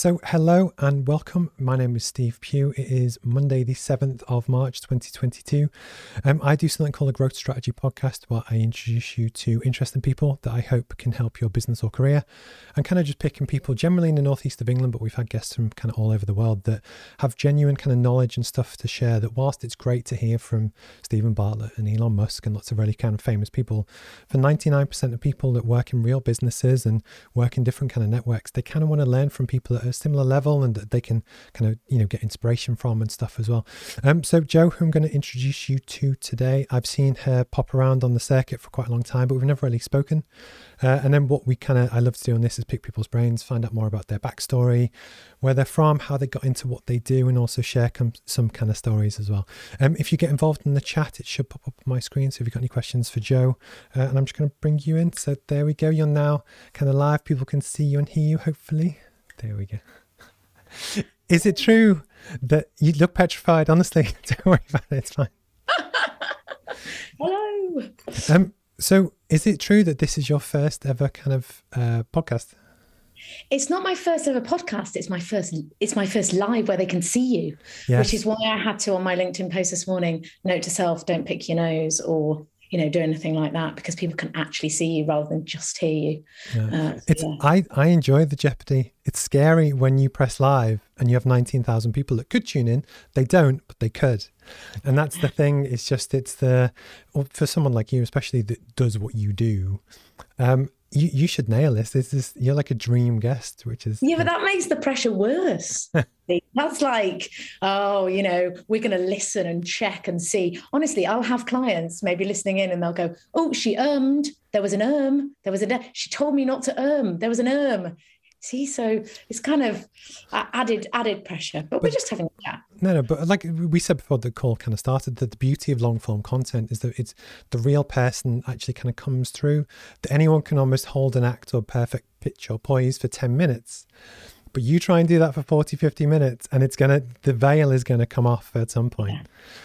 So, hello and welcome. My name is Steve Pugh. It is Monday, the 7th of March, 2022. Um, I do something called a Growth Strategy podcast where I introduce you to interesting people that I hope can help your business or career. And kind of just picking people generally in the northeast of England, but we've had guests from kind of all over the world that have genuine kind of knowledge and stuff to share. That, whilst it's great to hear from Steven Bartlett and Elon Musk and lots of really kind of famous people, for 99% of people that work in real businesses and work in different kind of networks, they kind of want to learn from people at a similar level and that they can kind of you know get inspiration from and stuff as well. Um, so Jo, who I'm going to introduce you to today, I've seen her pop around on the circuit for quite a long time, but we've never really spoken. Uh, and then what we kind of I love to do on this is pick people's brains, find out more about their backstory, where they're from, how they got into what they do, and also share com- some kind of stories as well. Um, if you get involved in the chat, it should pop up on my screen. So if you've got any questions for Jo, uh, and I'm just going to bring you in. So there we go. You're now kind of live. People can see you and hear you. Hopefully. There we go. Is it true that you look petrified? Honestly, don't worry about it. It's fine. Hello. Um, so, is it true that this is your first ever kind of uh, podcast? It's not my first ever podcast. It's my first. It's my first live where they can see you, yes. which is why I had to on my LinkedIn post this morning. Note to self: don't pick your nose or you know do anything like that because people can actually see you rather than just hear you. Yeah. Uh, so it's yeah. i i enjoy the jeopardy. It's scary when you press live and you have 19,000 people that could tune in. They don't but they could. And that's the thing. It's just it's the for someone like you especially that does what you do um you, you should nail this. This is you're like a dream guest, which is yeah, but that makes the pressure worse. That's like, oh, you know, we're going to listen and check and see. Honestly, I'll have clients maybe listening in and they'll go, oh, she ermed. There was an erm. There was a. De- she told me not to erm. There was an erm. See, so it's kind of added added pressure, but, but, we're just having a chat. No, no, but like we said before the call kind of started, that the beauty of long form content is that it's the real person actually kind of comes through. That anyone can almost hold an act or perfect pitch or poise for ten minutes, but you try and do that for 40 50 minutes and it's gonna the veil is gonna come off at some point yeah.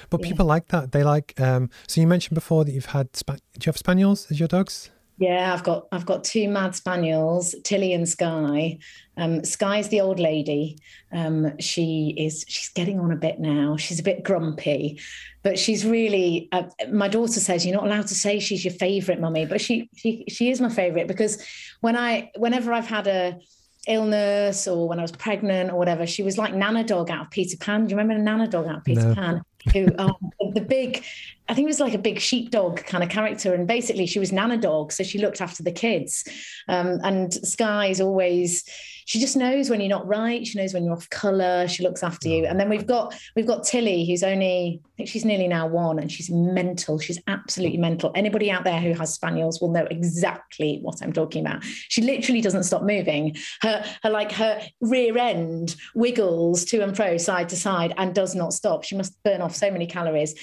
but yeah. people like that they like um so you mentioned before that you've had do you have spaniels as your dogs yeah, I've got I've got two mad spaniels, Tilly and Sky. Um, Sky's the old lady. Um, she is she's getting on a bit now. She's a bit grumpy, but she's really. Uh, my daughter says you're not allowed to say she's your favourite, mummy, but she she she is my favourite because when I whenever I've had a illness or when I was pregnant or whatever, she was like Nana Dog out of Peter Pan. Do you remember Nana Dog out of Peter no. Pan? Who um, the big, I think it was like a big sheepdog kind of character, and basically she was Nana Dog, so she looked after the kids. Um, and Sky is always she just knows when you're not right. She knows when you're off color. She looks after you. And then we've got we've got Tilly, who's only I think she's nearly now one, and she's mental. She's absolutely mental. Anybody out there who has spaniels will know exactly what I'm talking about. She literally doesn't stop moving. Her her like her rear end wiggles to and fro, side to side, and does not stop. She must burn off so many calories.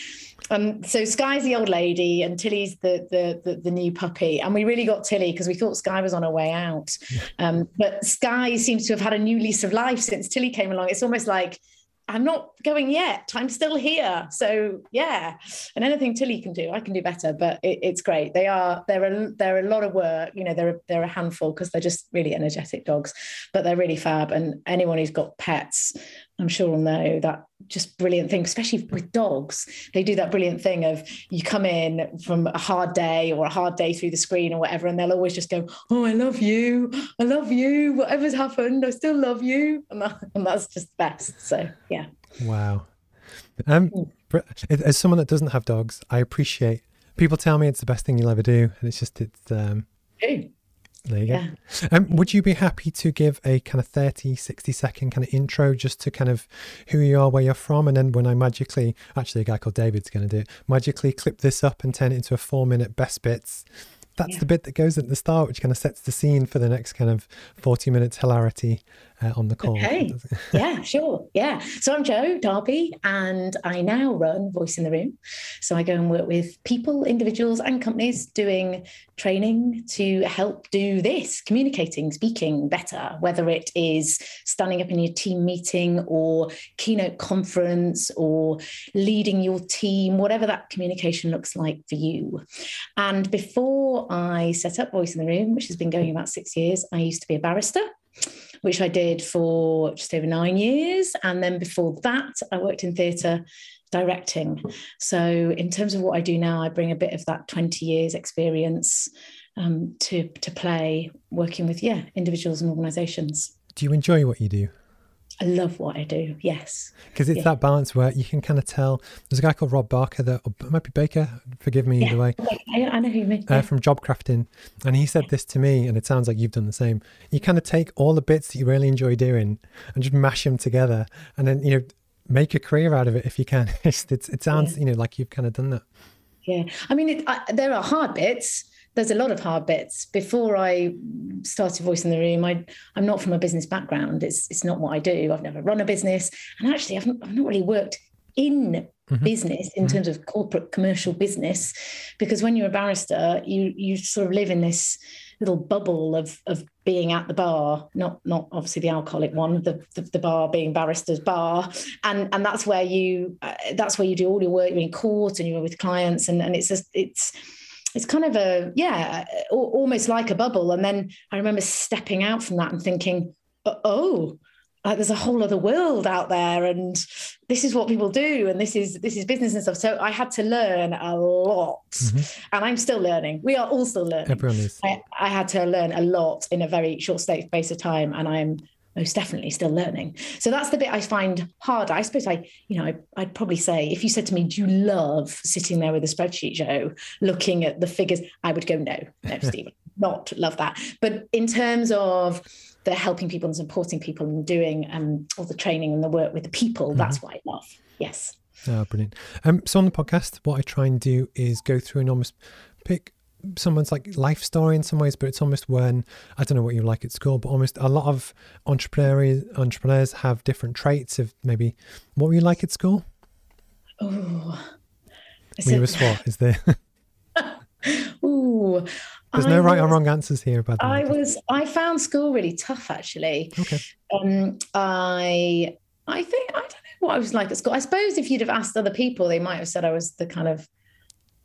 Um, so Sky's the old lady and Tilly's the the the, the new puppy, and we really got Tilly because we thought Sky was on her way out. Um, but Sky seems to have had a new lease of life since Tilly came along. It's almost like I'm not going yet. I'm still here. So yeah, and anything Tilly can do, I can do better. But it, it's great. They are they're a they're a lot of work. You know, they're they're a handful because they're just really energetic dogs, but they're really fab. And anyone who's got pets, I'm sure will know that just brilliant thing, especially with dogs. They do that brilliant thing of you come in from a hard day or a hard day through the screen or whatever, and they'll always just go, "Oh, I love you, I love you. Whatever's happened, I still love you," and, that, and that's just the best. So yeah. Wow. Um, as someone that doesn't have dogs, I appreciate people tell me it's the best thing you'll ever do, and it's just it's um. Hey there you yeah. go. Um, would you be happy to give a kind of 30, 60 second kind of intro just to kind of who you are, where you're from? And then when I magically, actually, a guy called David's going to do it, magically clip this up and turn it into a four minute best bits. That's yeah. the bit that goes at the start, which kind of sets the scene for the next kind of 40 minutes hilarity uh, on the call. Okay. yeah, sure. Yeah. So I'm Jo Darby, and I now run Voice in the Room. So I go and work with people, individuals, and companies doing training to help do this communicating, speaking better, whether it is standing up in your team meeting or keynote conference or leading your team, whatever that communication looks like for you. And before I set up Voice in the Room, which has been going about six years, I used to be a barrister which I did for just over nine years. And then before that, I worked in theatre directing. So, in terms of what I do now, I bring a bit of that 20 years experience um, to, to play working with, yeah, individuals and organizations. Do you enjoy what you do? I love what I do. Yes, because it's yeah. that balance where you can kind of tell. There's a guy called Rob Barker that or might be Baker. Forgive me yeah. either way. I, I know who you mean. Uh, from Job Crafting, and he said this to me, and it sounds like you've done the same. You kind of take all the bits that you really enjoy doing and just mash them together, and then you know make a career out of it if you can. it's, it sounds yeah. you know like you've kind of done that. Yeah, I mean, it, I, there are hard bits there's a lot of hard bits. Before I started Voice in the Room, I, I'm not from a business background. It's, it's not what I do. I've never run a business. And actually, I've, I've not really worked in mm-hmm. business in mm-hmm. terms of corporate commercial business because when you're a barrister you you sort of live in this little bubble of of being at the bar not not obviously the alcoholic one the the, the bar being barrister's bar and and that's where you uh, that's where you do all your work you're in court and you're with clients and and it's just it's it's kind of a yeah almost like a bubble. And then i remember stepping out from that and thinking oh like there's a whole other world out there and this is what people do and this is this is business and stuff. So i had to learn a lot. Mm-hmm. and i'm still learning. We are all still learning. Everyone is. I, I, had to learn a lot in a very short space of time and i'm most definitely still learning. So that's the bit I find hard. I suppose I, you know, I, would probably say if you said to me, "Do you love sitting there with a spreadsheet, Jo, looking at the figures?" I would go, "No, no, Stephen, not love that." But in terms of the helping people and supporting people and doing um, all the training and the work with the people, mm-hmm. that's what I love. Yes. Oh, brilliant. Um, so on the podcast, what I try and do is go through and almost pick someone's like life story in some ways, but it's almost when I don't know what you like at school, but almost a lot of entrepreneurs entrepreneurs have different traits of maybe what were you like at school? Oh, we were SWAT, is there? Ooh, there's no right or wrong answers here. But I was I found school really tough actually. Okay. Um, I I think I don't know what I was like at school. I suppose if you'd have asked other people, they might have said I was the kind of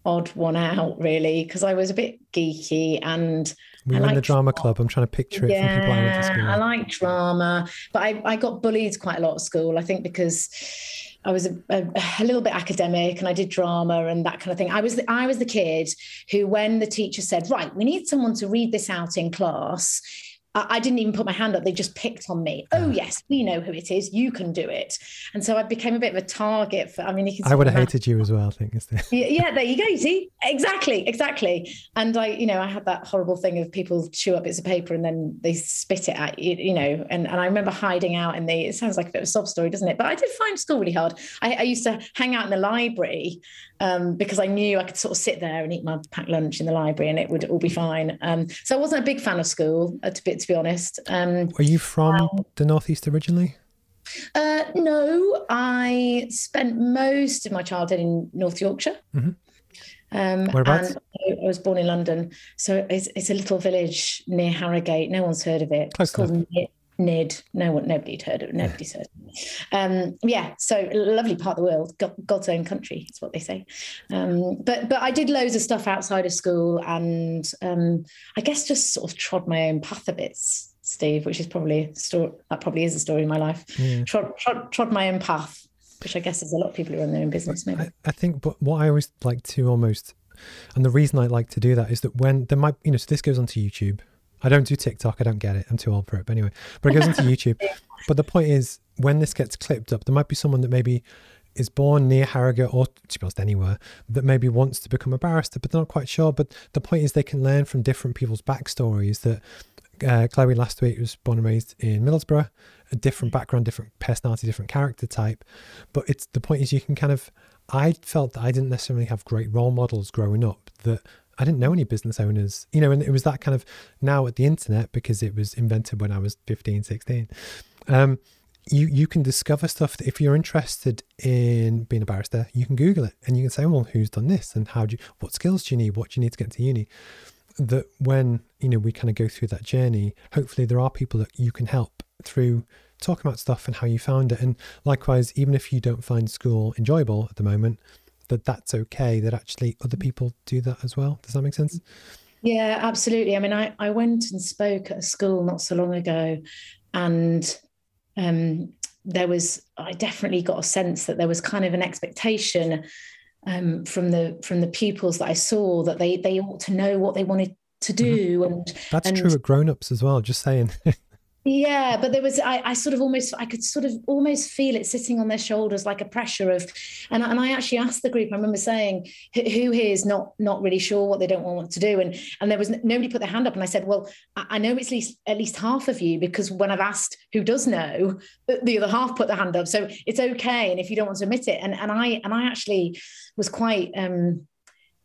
odd one out really because I was a bit geeky and we were in the drama club. I'm trying to picture it yeah, from people I went to school. I like drama, but I, I got bullied quite a lot at school. I think because I was a, a, a, little bit academic and I did drama and that kind of thing. I was the, I was the kid who, when the teacher said, "Right, we need someone to read this out in class," I didn't even put my hand up. They just picked on me. Oh, yes, we know who it is. You can do it. And so I became a bit of a target for, I mean, you can I would have hated you as well, I think. Is there? Yeah, yeah, there you go. You see, exactly, exactly. And I, you know, I had that horrible thing of people chew up bits of paper and then they spit it at you, you know, and, and I remember hiding out in the, it sounds like a bit of a sob story, doesn't it? But I did find school really hard. I, I used to hang out in the library um, because I knew I could sort of sit there and eat my packed lunch in the library and it would all be fine. Um, so I wasn't a big fan of school, uh, to, be, to be honest. Um, Are you from um, the Northeast originally? Uh, no, I spent most of my childhood in North Yorkshire. Mm-hmm. Um, Whereabouts? I was born in London, so it's, it's, a little village near Harrogate. No one's heard of it. Close it's called Nidd. No one, nobody'd heard of it. Nobody's heard. Um, yeah, so lovely part of the world, God's own country is what they say. Um, but but I did loads of stuff outside of school, and um, I guess just sort of trod my own path a bit, Steve, which is probably a story. That probably is a story in my life. Yeah. Trod, trod, trod my own path, which I guess is a lot of people who run their own business. Maybe I, I think, but what I always like to almost, and the reason I like to do that is that when there might, you know, so this goes onto YouTube I don't do TikTok. I don't get it. I'm too old for it. But anyway, but it goes into YouTube. But the point is, when this gets clipped up, there might be someone that maybe is born near Harrogate or to be honest anywhere that maybe wants to become a barrister, but they're not quite sure. But the point is, they can learn from different people's backstories. That uh, Chloe last week was born and raised in Middlesbrough, a different background, different personality, different character type. But it's the point is, you can kind of. I felt that I didn't necessarily have great role models growing up that I didn't know any business owners, you know, and it was that kind of now at the internet because it was invented when I was 15, 16. Um, you, you can discover stuff that if you're interested in being a barrister, you can Google it and you can say, well, who's done this and how do you, what skills do you need? What do you need to get to uni? That when, you know, we kind of go through that journey, hopefully there are people that you can help through talking about stuff and how you found it. And likewise, even if you don't find school enjoyable at the moment, that that's okay that actually other people do that as well does that make sense yeah absolutely i mean i i went and spoke at a school not so long ago and um, there was I definitely got a sense that there was kind of an expectation um, from the from the pupils that I saw that they they ought to know what they wanted to mm-hmm. do mm-hmm. and that's and, true at grown-ups as well just saying Yeah, but there was I, I sort of almost I could sort of almost feel it sitting on their shoulders like a pressure of, and and I actually asked the group. I remember saying, "Who here is not not really sure what they don't want to do?" And and there was nobody put their hand up, and I said, "Well, I know it's at least at least half of you because when I've asked who does know, the other half put their hand up. So it's okay, and if you don't want to admit it, and and I and I actually was quite, um,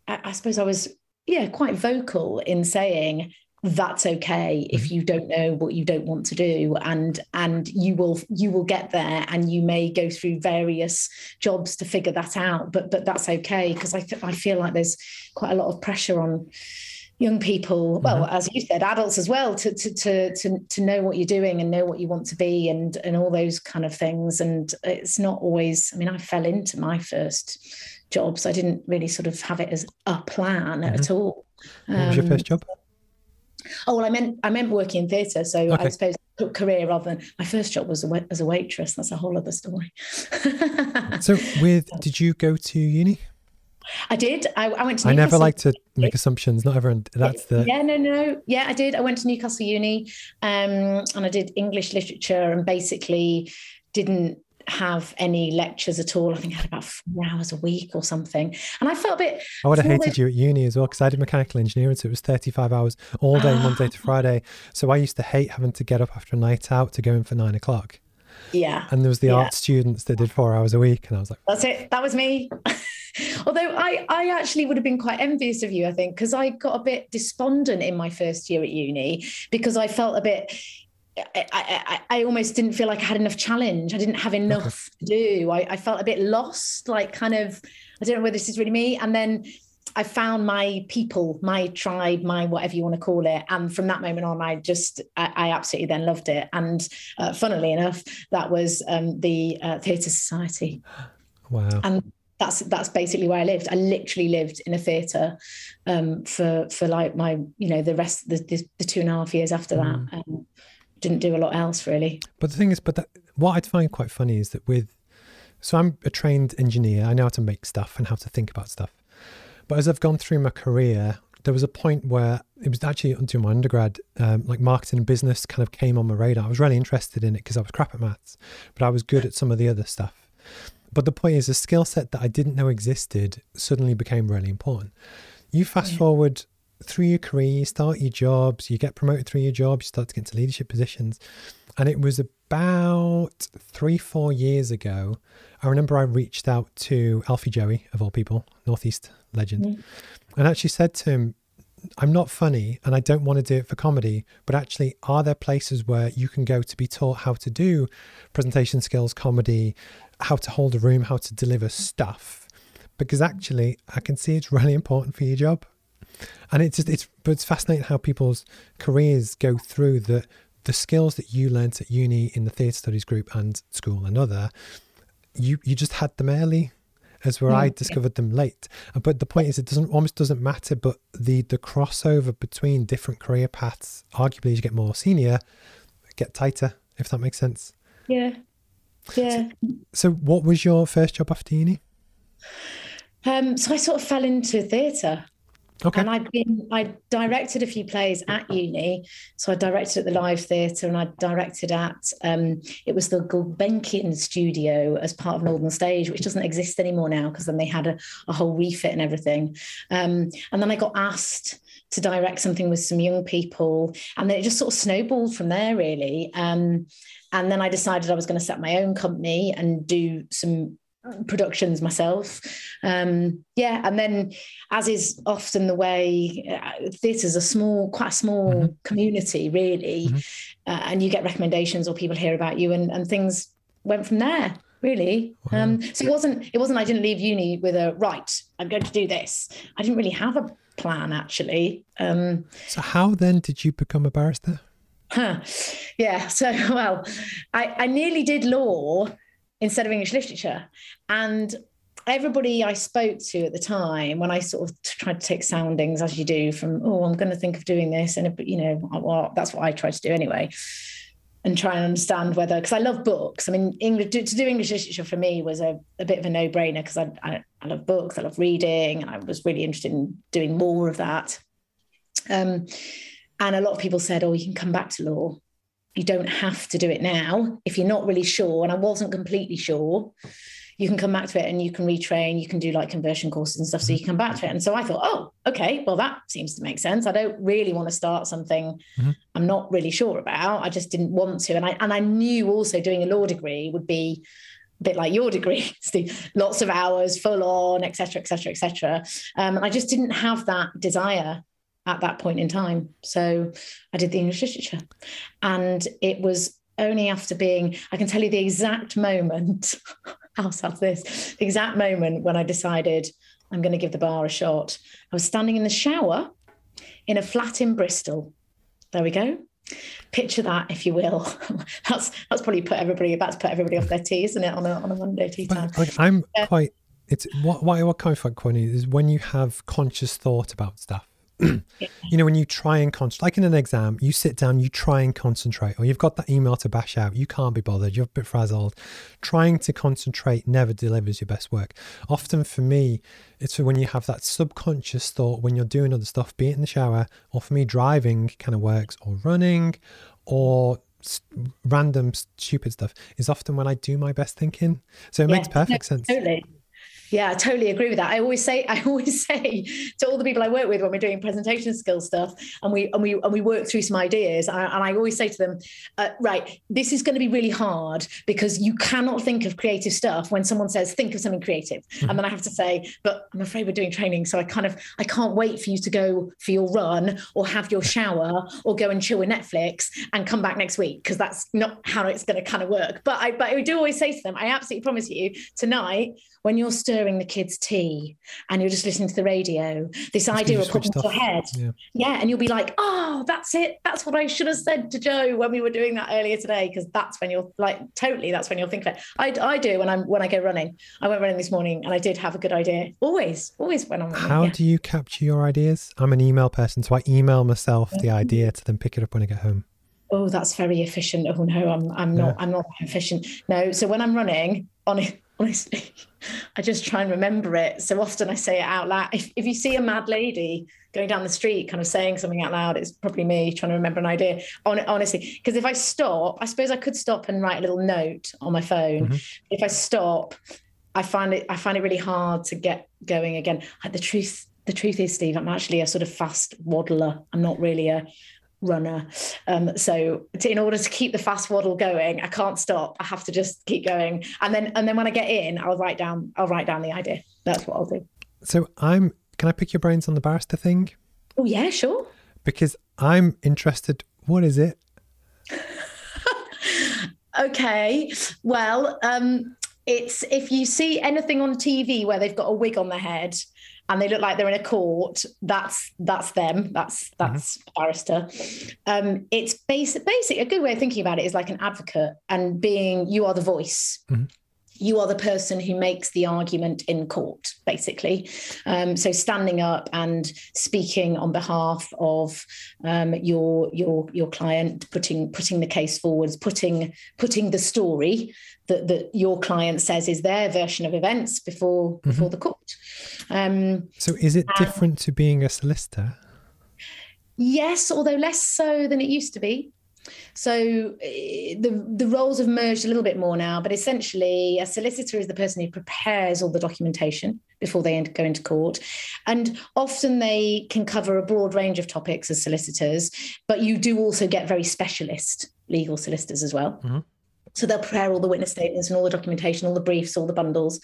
I, I suppose I was yeah quite vocal in saying that's okay if mm-hmm. you don't know what you don't want to do. And and you will you will get there and you may go through various jobs to figure that out but but that's okay. Because I, th- I feel like there's quite a lot of pressure on young people. Well mm-hmm. as you said adults as well to, to to to to know what you're doing and know what you want to be and and all those kind of things. And it's not always i mean i fell into my first jobs. I didn't really sort of have it as a plan mm-hmm. at all. What was your first um, job Oh well, I meant I meant working in theatre, so okay. I suppose career rather than my first job was a, as a waitress. That's a whole other story. so, with did you go to uni? I did. I, I went to. I never like to make assumptions. Not everyone. That's the. Yeah, no, no. Yeah, I did. I went to Newcastle Uni, um, and I did English literature, and basically didn't have any lectures at all. I think I had about four hours a week or something. And I felt a bit. I would have hated you at uni as well because I did mechanical engineering. So it was 35 hours all day, ah. Monday to Friday. So I used to hate having to get up after a night out to go in for nine o'clock. Yeah. And there was the yeah. art students that did four hours a week. And I was like, that's it. That was me. Although I, I actually would have been quite envious of you, I think, because I got a bit despondent in my first year at uni because I felt a bit, I, I, I, almost didn't feel like I had enough challenge. I didn't have enough to do. I, I, felt a bit lost, like kind of, I don't know whether this is really me. And then I found my people, my tribe, my whatever you want to call it. And from that moment on, I just, I, I absolutely then loved it. And uh, funnily enough, that was um, the uh, Theatre Society. Wow. And that's that's basically where I lived. I literally lived in a theatre um, for for like my you know the rest the, the, the two and a half years after mm. that. Um, didn't do a lot else really. But the thing is, but that, what I'd find quite funny is that with, so I'm a trained engineer. I know how to make stuff and how to think about stuff. But as I've gone through my career, there was a point where it was actually until my undergrad, um, like marketing and business kind of came on my radar. I was really interested in it because I was crap at maths, but I was good at some of the other stuff. But the point is, a skill set that I didn't know existed suddenly became really important. You fast yeah. forward through your career, you start your jobs, you get promoted through your job, you start to get into leadership positions. And it was about three, four years ago. I remember I reached out to Alfie Joey, of all people, Northeast legend, mm. and actually said to him, I'm not funny and I don't want to do it for comedy, but actually, are there places where you can go to be taught how to do presentation skills, comedy, how to hold a room, how to deliver stuff? Because actually, I can see it's really important for your job and it's just it's but it's fascinating how people's careers go through the the skills that you learnt at uni in the theatre studies group and school and other you you just had them early as where I discovered them late. But the point is, it doesn't almost doesn't matter. But the the crossover between different career paths, arguably, as you get more senior, get tighter. If that makes sense. Yeah. Yeah. So, so what was your first job after uni? Um, so I sort of fell into theatre. Okay. And I'd been, I directed a few plays at uni. So I directed at the Live Theatre and I directed at, um, it was the Gulbenkian studio as part of Northern Stage, which doesn't exist anymore now because then they had a, a, whole refit and everything. Um, and then I got asked to direct something with some young people. And then it just sort of snowballed from there, really. Um, and then I decided I was going to set my own company and do some productions myself. Um, yeah, and then as is often the way, uh, theatre's a small, quite a small mm-hmm. community, really, mm-hmm. uh, and you get recommendations or people hear about you, and and things went from there. Really, wow. um, so it wasn't. It wasn't. I didn't leave uni with a right. I'm going to do this. I didn't really have a plan actually. Um, so how then did you become a barrister? Huh. Yeah. So well, I, I nearly did law instead of English literature. And everybody I spoke to at the time, when I sort of tried to take soundings, as you do, from, oh, I'm going to think of doing this. And, you know, well, that's what I tried to do anyway. and try and understand whether because I love books. I mean, English to, to do English literature for me was a, a bit of a no brainer because I, I, I love books, I love reading, and I was really interested in doing more of that. Um, and a lot of people said, "Oh, you can come back to law. You don't have to do it now if you're not really sure." And I wasn't completely sure you can come back to it and you can retrain, you can do like conversion courses and stuff. So you can come back to it. And so I thought, oh, okay, well, that seems to make sense. I don't really want to start something mm-hmm. I'm not really sure about. I just didn't want to. And I and I knew also doing a law degree would be a bit like your degree, Steve, lots of hours, full on, etc., etc., etc. And I just didn't have that desire at that point in time. So I did the English literature. And it was only after being, I can tell you the exact moment sad's this? The exact moment when I decided I'm going to give the bar a shot. I was standing in the shower in a flat in Bristol. There we go. Picture that, if you will. that's that's probably put everybody that's put everybody off their tea, isn't it? On a on a Monday tea time. Like I'm quite. It's what what of find funny is when you have conscious thought about stuff you know, when you try and concentrate, like in an exam, you sit down, you try and concentrate, or you've got that email to bash out, you can't be bothered, you're a bit frazzled. Trying to concentrate never delivers your best work. Often for me, it's for when you have that subconscious thought when you're doing other stuff, be it in the shower, or for me, driving kind of works, or running, or random stupid stuff is often when I do my best thinking. So it yeah, makes perfect no, sense. Totally. Yeah, I totally agree with that. I always say, I always say to all the people I work with when we're doing presentation skill stuff, and we and we and we work through some ideas, and I, and I always say to them, uh, right, this is going to be really hard because you cannot think of creative stuff when someone says think of something creative, mm-hmm. and then I have to say, but I'm afraid we're doing training, so I kind of I can't wait for you to go for your run or have your shower or go and chill with Netflix and come back next week because that's not how it's going to kind of work. But I but I do always say to them, I absolutely promise you tonight when you're stirring the kids' tea and you're just listening to the radio, this idea will pop into your head. Yeah. yeah. And you'll be like, oh, that's it. That's what I should have said to Jo when we were doing that earlier today. Because that's when you're like, totally, that's when you'll think of it. I, I do when I'm when I go running. I went running this morning and I did have a good idea. Always, always when I'm running. How yeah. do you capture your ideas? I'm an email person, so I email myself the mm-hmm. idea to then pick it up when I get home oh that's very efficient oh no i'm i'm not yeah. i'm not efficient no so when i'm running on it honestly, I just try and remember it. So often I say it out loud. If, if you see a mad lady going down the street, kind of saying something out loud, it's probably me trying to remember an idea. honestly, because if I stop, I suppose I could stop and write a little note on my phone. Mm-hmm. If I stop, I find it I find it really hard to get going again. The truth the truth is, Steve, I'm actually a sort of fast waddler. I'm not really a runner. Um, so to, in order to keep the fast waddle going, I can't stop. I have to just keep going. And then and then when I get in, I'll write down I'll write down the idea. That's what I'll do. So I'm can I pick your brains on the barrister thing? Oh yeah, sure. Because I'm interested. What is it? okay. Well, um, it's if you see anything on TV where they've got a wig on their head and they look like they're in a court, that's that's them. That's that's mm-hmm. barrister. Um, it's basic, basic. A good way of thinking about it is like an advocate and being you are the voice. Mm-hmm you are the person who makes the argument in court, basically. Um, so standing up and speaking on behalf of um, your your your client, putting putting the case forwards, putting putting the story that that your client says is their version of events before mm-hmm. before the court. Um, so is it different to being a solicitor? Yes, although less so than it used to be. So eh, the the roles have merged a little bit more now, but essentially, a solicitor is the person who prepares all the documentation before they go into court, and often they can cover a broad range of topics as solicitors. But you do also get very specialist legal solicitors as well. Mm-hmm. So they'll prepare all the witness statements and all the documentation, all the briefs, all the bundles.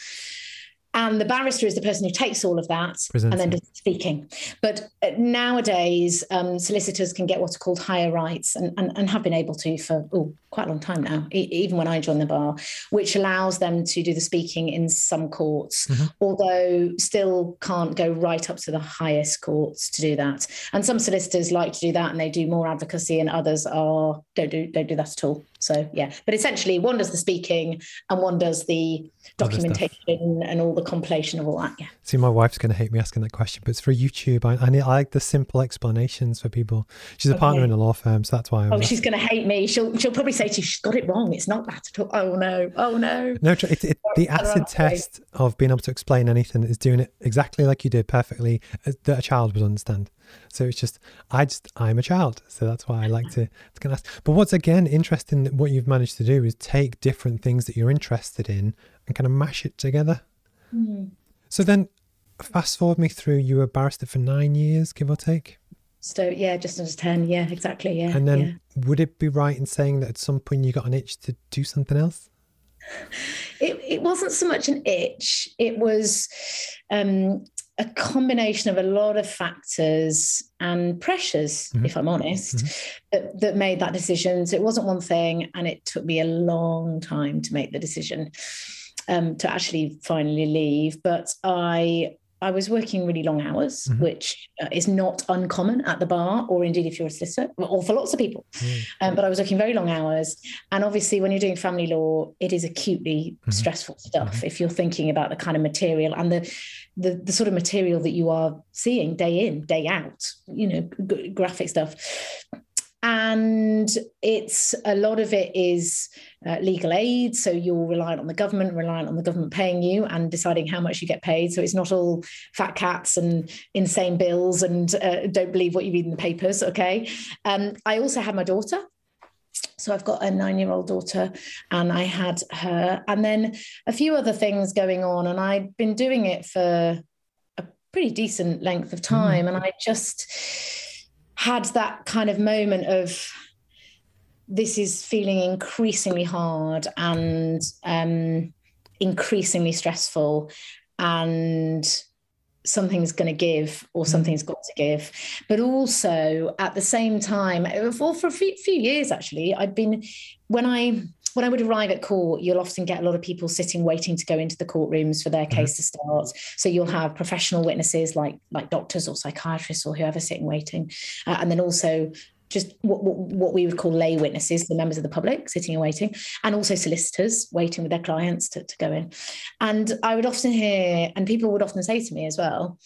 And the barrister is the person who takes all of that and then does speaking. But uh, nowadays, um, solicitors can get what are called higher rights and, and, and have been able to for oh, quite a long time now, e- even when I joined the bar, which allows them to do the speaking in some courts, mm-hmm. although still can't go right up to the highest courts to do that. And some solicitors like to do that and they do more advocacy, and others are don't do don't do that at all. So yeah, but essentially, one does the speaking and one does the documentation and all the compilation of all that. Yeah. See, my wife's going to hate me asking that question, but it's for YouTube. I, I, need, I like the simple explanations for people. She's a okay. partner in a law firm, so that's why. I'm oh, she's going to hate me. She'll she'll probably say to you, "She's got it wrong. It's not that at all." Oh no! Oh no! No, it, it, the acid test of being able to explain anything is doing it exactly like you did, perfectly uh, that a child would understand. So it's just, I just, I'm a child. So that's why I like to, to kind of ask. But what's again interesting, what you've managed to do is take different things that you're interested in and kind of mash it together. Mm. So then fast forward me through, you were a barrister for nine years, give or take. So yeah, just under 10. Yeah, exactly. Yeah. And then yeah. would it be right in saying that at some point you got an itch to do something else? It, it wasn't so much an itch. It was um, a combination of a lot of factors and pressures, mm-hmm. if I'm honest, mm-hmm. that, that made that decision. So it wasn't one thing, and it took me a long time to make the decision um, to actually finally leave. But I I was working really long hours, mm-hmm. which uh, is not uncommon at the bar, or indeed if you're a solicitor, or for lots of people. Mm-hmm. Um, but I was working very long hours, and obviously, when you're doing family law, it is acutely mm-hmm. stressful stuff. Mm-hmm. If you're thinking about the kind of material and the, the the sort of material that you are seeing day in, day out, you know, g- graphic stuff, and it's a lot of it is uh, legal aid. So you're reliant on the government reliant on the government paying you and deciding how much you get paid. So it's not all fat cats and insane bills and uh, don't believe what you read in the papers okay? Um, i also had my daughter so I've got a nine year old daughter and I had her, and then a few other things going on. And I'd been doing it for a pretty decent length of time. Mm. And I just, had that kind of moment of this is feeling increasingly hard and um, increasingly stressful and something's going to give or mm. something's got to give but also at the same time for, for a few, few years actually i'd been when i when I would arrive at court, you'll often get a lot of people sitting waiting to go into the courtrooms for their mm-hmm. case to start. So you'll have professional witnesses like like doctors or psychiatrists or whoever sitting waiting, uh, and then also just what, what, what, we would call lay witnesses, the members of the public sitting and waiting, and also solicitors waiting with their clients to, to go in. And I would often hear, and people would often say to me as well,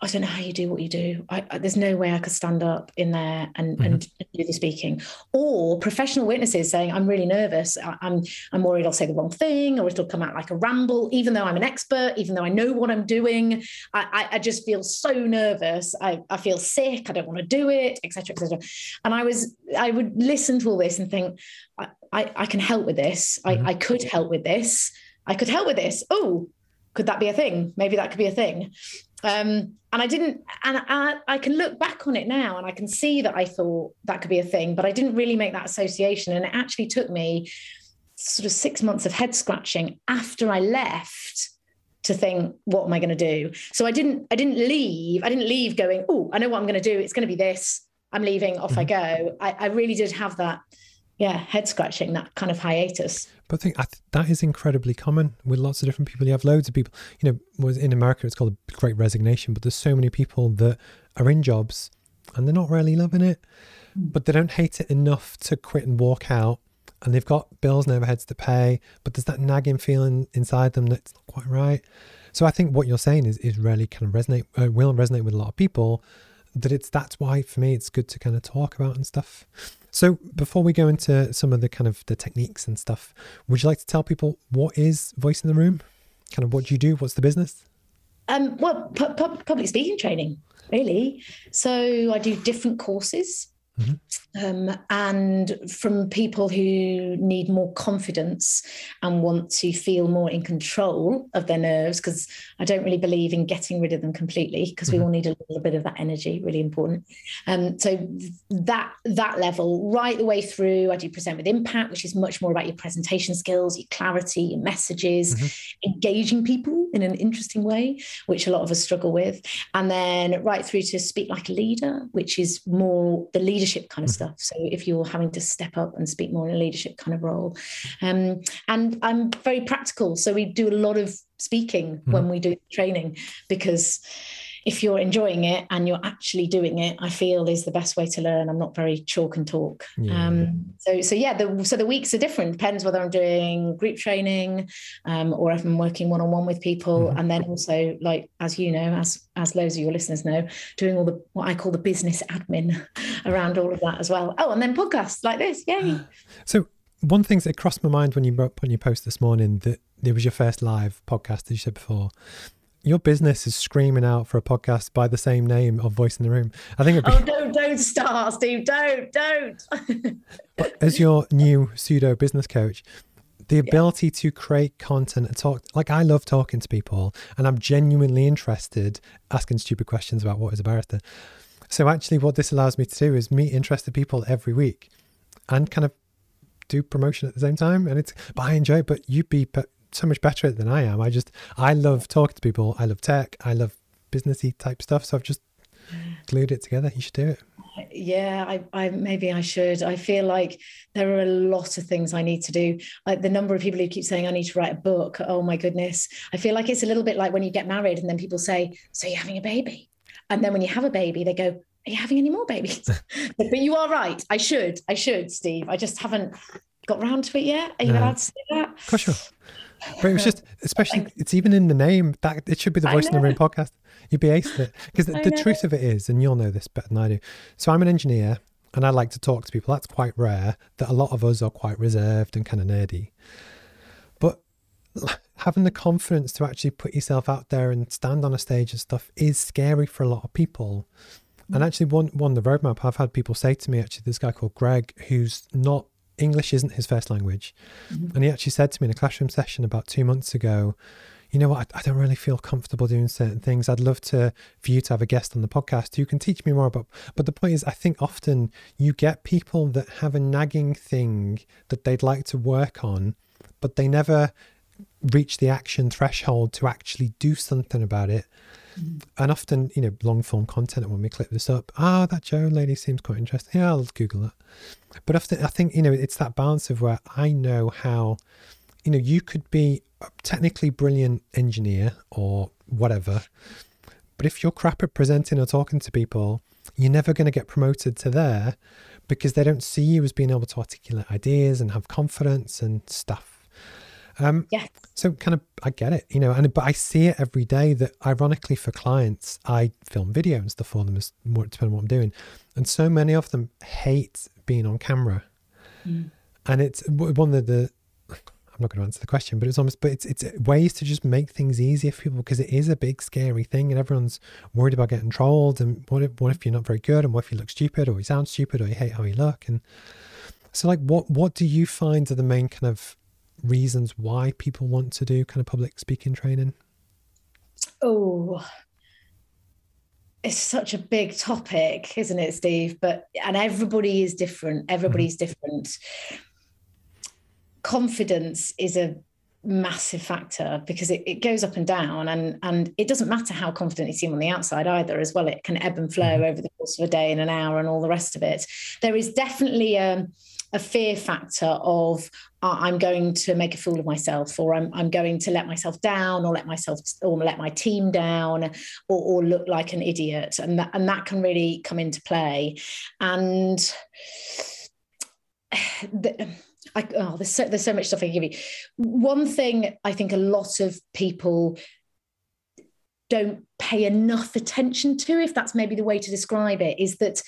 I don't know how you do what you do. I, I, there's no way I could stand up in there and, mm-hmm. and do the speaking. Or professional witnesses saying, "I'm really nervous. I, I'm I'm worried I'll say the wrong thing, or it'll come out like a ramble." Even though I'm an expert, even though I know what I'm doing, I, I just feel so nervous. I, I feel sick. I don't want to do it, etc., etc. And I was I would listen to all this and think, I I, I can help with this. Mm-hmm. I, I could help with this. I could help with this. Oh, could that be a thing? Maybe that could be a thing. Um, and I didn't, and I, I, can look back on it now and I can see that I thought that could be a thing, but I didn't really make that association. And it actually took me sort of six months of head scratching after I left to think, what am I going to do? So I didn't, I didn't leave. I didn't leave going, oh, I know what I'm going to do. It's going to be this. I'm leaving. Off mm-hmm. I go. I, I really did have that yeah, head scratching, that kind of hiatus. But I think that is incredibly common with lots of different people. You have loads of people, you know, was in America, it's called a great resignation, but there's so many people that are in jobs and they're not really loving it, mm. but they don't hate it enough to quit and walk out. And they've got bills and overheads to pay, but there's that nagging feeling inside them that's not quite right. So I think what you're saying is, is really kind of resonate, uh, will resonate with a lot of people that it's, that's why for me, it's good to kind of talk about and stuff. So before we go into some of the kind of the techniques and stuff, would you like to tell people what is Voice in the Room? Kind of what do you do? What's the business? Um, well, pu- pu- public speaking training, really. So I do different courses Mm-hmm. Um, and from people who need more confidence and want to feel more in control of their nerves, because I don't really believe in getting rid of them completely, because mm-hmm. we all need a little bit of that energy, really important. Um, so that that level, right the way through, I do present with impact, which is much more about your presentation skills, your clarity, your messages, mm-hmm. engaging people in an interesting way, which a lot of us struggle with, and then right through to speak like a leader, which is more the leadership leadership kind of mm-hmm. stuff. So if you're having to step up and speak more in a leadership kind of role, um, and I'm very practical. So we do a lot of speaking mm-hmm. when we do training because if you're enjoying it and you're actually doing it, I feel is the best way to learn. I'm not very chalk and talk. Yeah. Um, so so yeah, the, so the weeks are different. Depends whether I'm doing group training um, or if I'm working one on one with people, mm-hmm. and then also like as you know, as as loads of your listeners know, doing all the what I call the business admin around all of that as well. Oh, and then podcasts like this, yay! So one thing that crossed my mind when you wrote on your post this morning that it was your first live podcast, as you said before. Your business is screaming out for a podcast by the same name of Voice in the Room. I think. Be- oh, don't don't start, Steve. Don't don't. but as your new pseudo business coach, the ability yeah. to create content and talk like I love talking to people, and I'm genuinely interested asking stupid questions about what is a barrister. So actually, what this allows me to do is meet interested people every week, and kind of do promotion at the same time. And it's, but I enjoy it. But you'd be so much better at it than I am. I just, I love talking to people. I love tech. I love businessy type stuff. So I've just mm. glued it together. You should do it. Yeah, I, I maybe I should. I feel like there are a lot of things I need to do. Like the number of people who keep saying I need to write a book. Oh my goodness. I feel like it's a little bit like when you get married and then people say, So you're having a baby. And then when you have a baby, they go, are you having any more babies? but, but, you are right. I should. I should, Steve. I just haven't got round to it yet. Are you no. allowed to say that? Of course, sure. But it was just, especially, it's even in the name that it should be the Voice in the Room podcast. You'd be ace it because the, the truth of it is, and you'll know this better than I do. So I'm an engineer, and I like to talk to people. That's quite rare. That a lot of us are quite reserved and kind of nerdy. But having the confidence to actually put yourself out there and stand on a stage and stuff is scary for a lot of people. And actually, one one the roadmap I've had people say to me actually, this guy called Greg, who's not English isn't his first language, mm-hmm. and he actually said to me in a classroom session about two months ago, you know what, I, I, don't really feel comfortable doing certain things. I'd love to for you to have a guest on the podcast who can teach me more about. But the point is, I think often you get people that have a nagging thing that they'd like to work on, but they never reach the action threshold to actually do something about it. And often, you know, long form content, when we clip this up, ah, oh, that Jo lady seems quite interesting. Yeah, I'll Google that. But often, I think, you know, it's that balance of where I know how, you know, you could be a technically brilliant engineer or whatever. But if you're crap at presenting or talking to people, you're never going to get promoted to there because they don't see you as being able to articulate ideas and have confidence and stuff. Um, yes. So kind of, I get it, you know, and but I see it every day that ironically for clients, I film video and stuff for them as more depending on what I'm doing, and so many of them hate being on camera, mm. and it's one of the. I'm not going to answer the question, but it's almost, but it's it's ways to just make things easier for people because it is a big scary thing, and everyone's worried about getting trolled. And what if what if you're not very good, and what if you look stupid, or you sound stupid, or you hate how you look, and so like what what do you find are the main kind of reasons why people want to do kind of public speaking training? Oh, it's such a big topic, isn't it, Steve? But and everybody is different. Everybody's mm-hmm. different. Confidence is a massive factor because it, it goes up and down and and it doesn't matter how confident you seem on the outside either as well it can ebb and flow mm-hmm. over the course of a day and an hour and all the rest of it there is definitely a a fear factor of I'm going to make a fool of myself, or I'm, I'm going to let myself down, or let myself, or let my team down, or, or look like an idiot, and that and that can really come into play. And the, I, oh, there's so there's so much stuff I can give you. One thing I think a lot of people don't pay enough attention to, if that's maybe the way to describe it, is that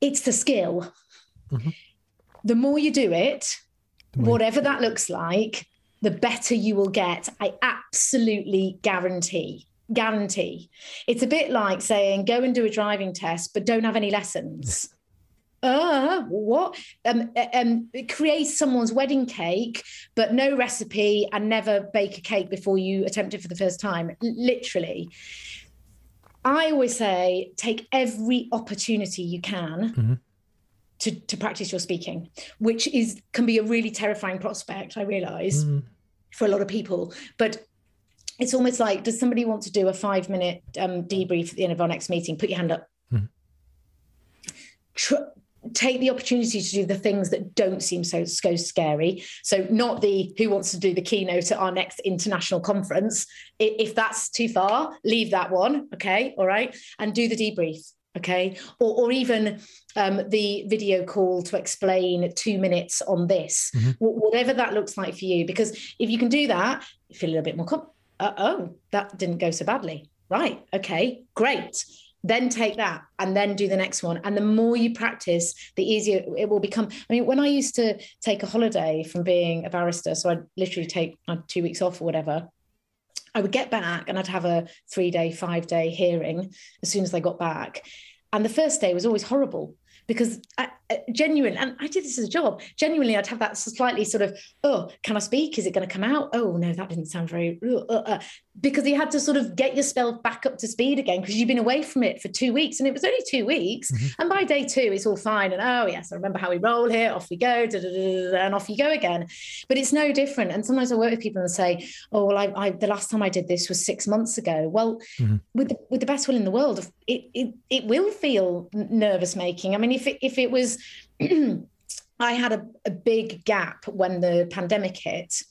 it's the skill. Mm-hmm the more you do it, whatever that looks like, the better you will get. I absolutely guarantee. Guarantee. It's a bit like saying, go and do a driving test, but don't have any lessons. uh what um, um create someone's wedding cake but no recipe and never bake a cake before you attempt it for the first time literally i always say take every opportunity you can mm-hmm to, to practice your speaking, which is can be a really terrifying prospect, I realize, mm. for a lot of people. But it's almost like, does somebody want to do a five minute um, debrief at the end of our next meeting? Put your hand up. Mm. Tr- take the opportunity to do the things that don't seem so, so scary. So, not the who wants to do the keynote at our next international conference. If that's too far, leave that one. Okay. All right. And do the debrief. Okay. Or, or even um, the video call to explain two minutes on this, mm-hmm. whatever that looks like for you. Because if you can do that, you feel a little bit more. Com- uh, oh, that didn't go so badly. Right. Okay. Great then take that and then do the next one and the more you practice the easier it will become i mean when i used to take a holiday from being a barrister so i'd literally take uh, two weeks off or whatever i would get back and i'd have a three day five day hearing as soon as i got back. And the first day was always horrible because I, genuine and I did this as a job. Genuinely, I'd have that slightly sort of, oh, can I speak? Is it going to come out? Oh no, that didn't sound very. Uh, uh, because you had to sort of get yourself back up to speed again because you've been away from it for two weeks and it was only two weeks. Mm-hmm. And by day two, it's all fine. And oh yes, I remember how we roll here. Off we go, and off you go again. But it's no different. And sometimes I work with people and say, oh well, I, I the last time I did this was six months ago. Well, mm-hmm. with the, with the best will in the world, it it it will feel nervous making. I mean, if it, if it was I had a, a big gap when the pandemic hit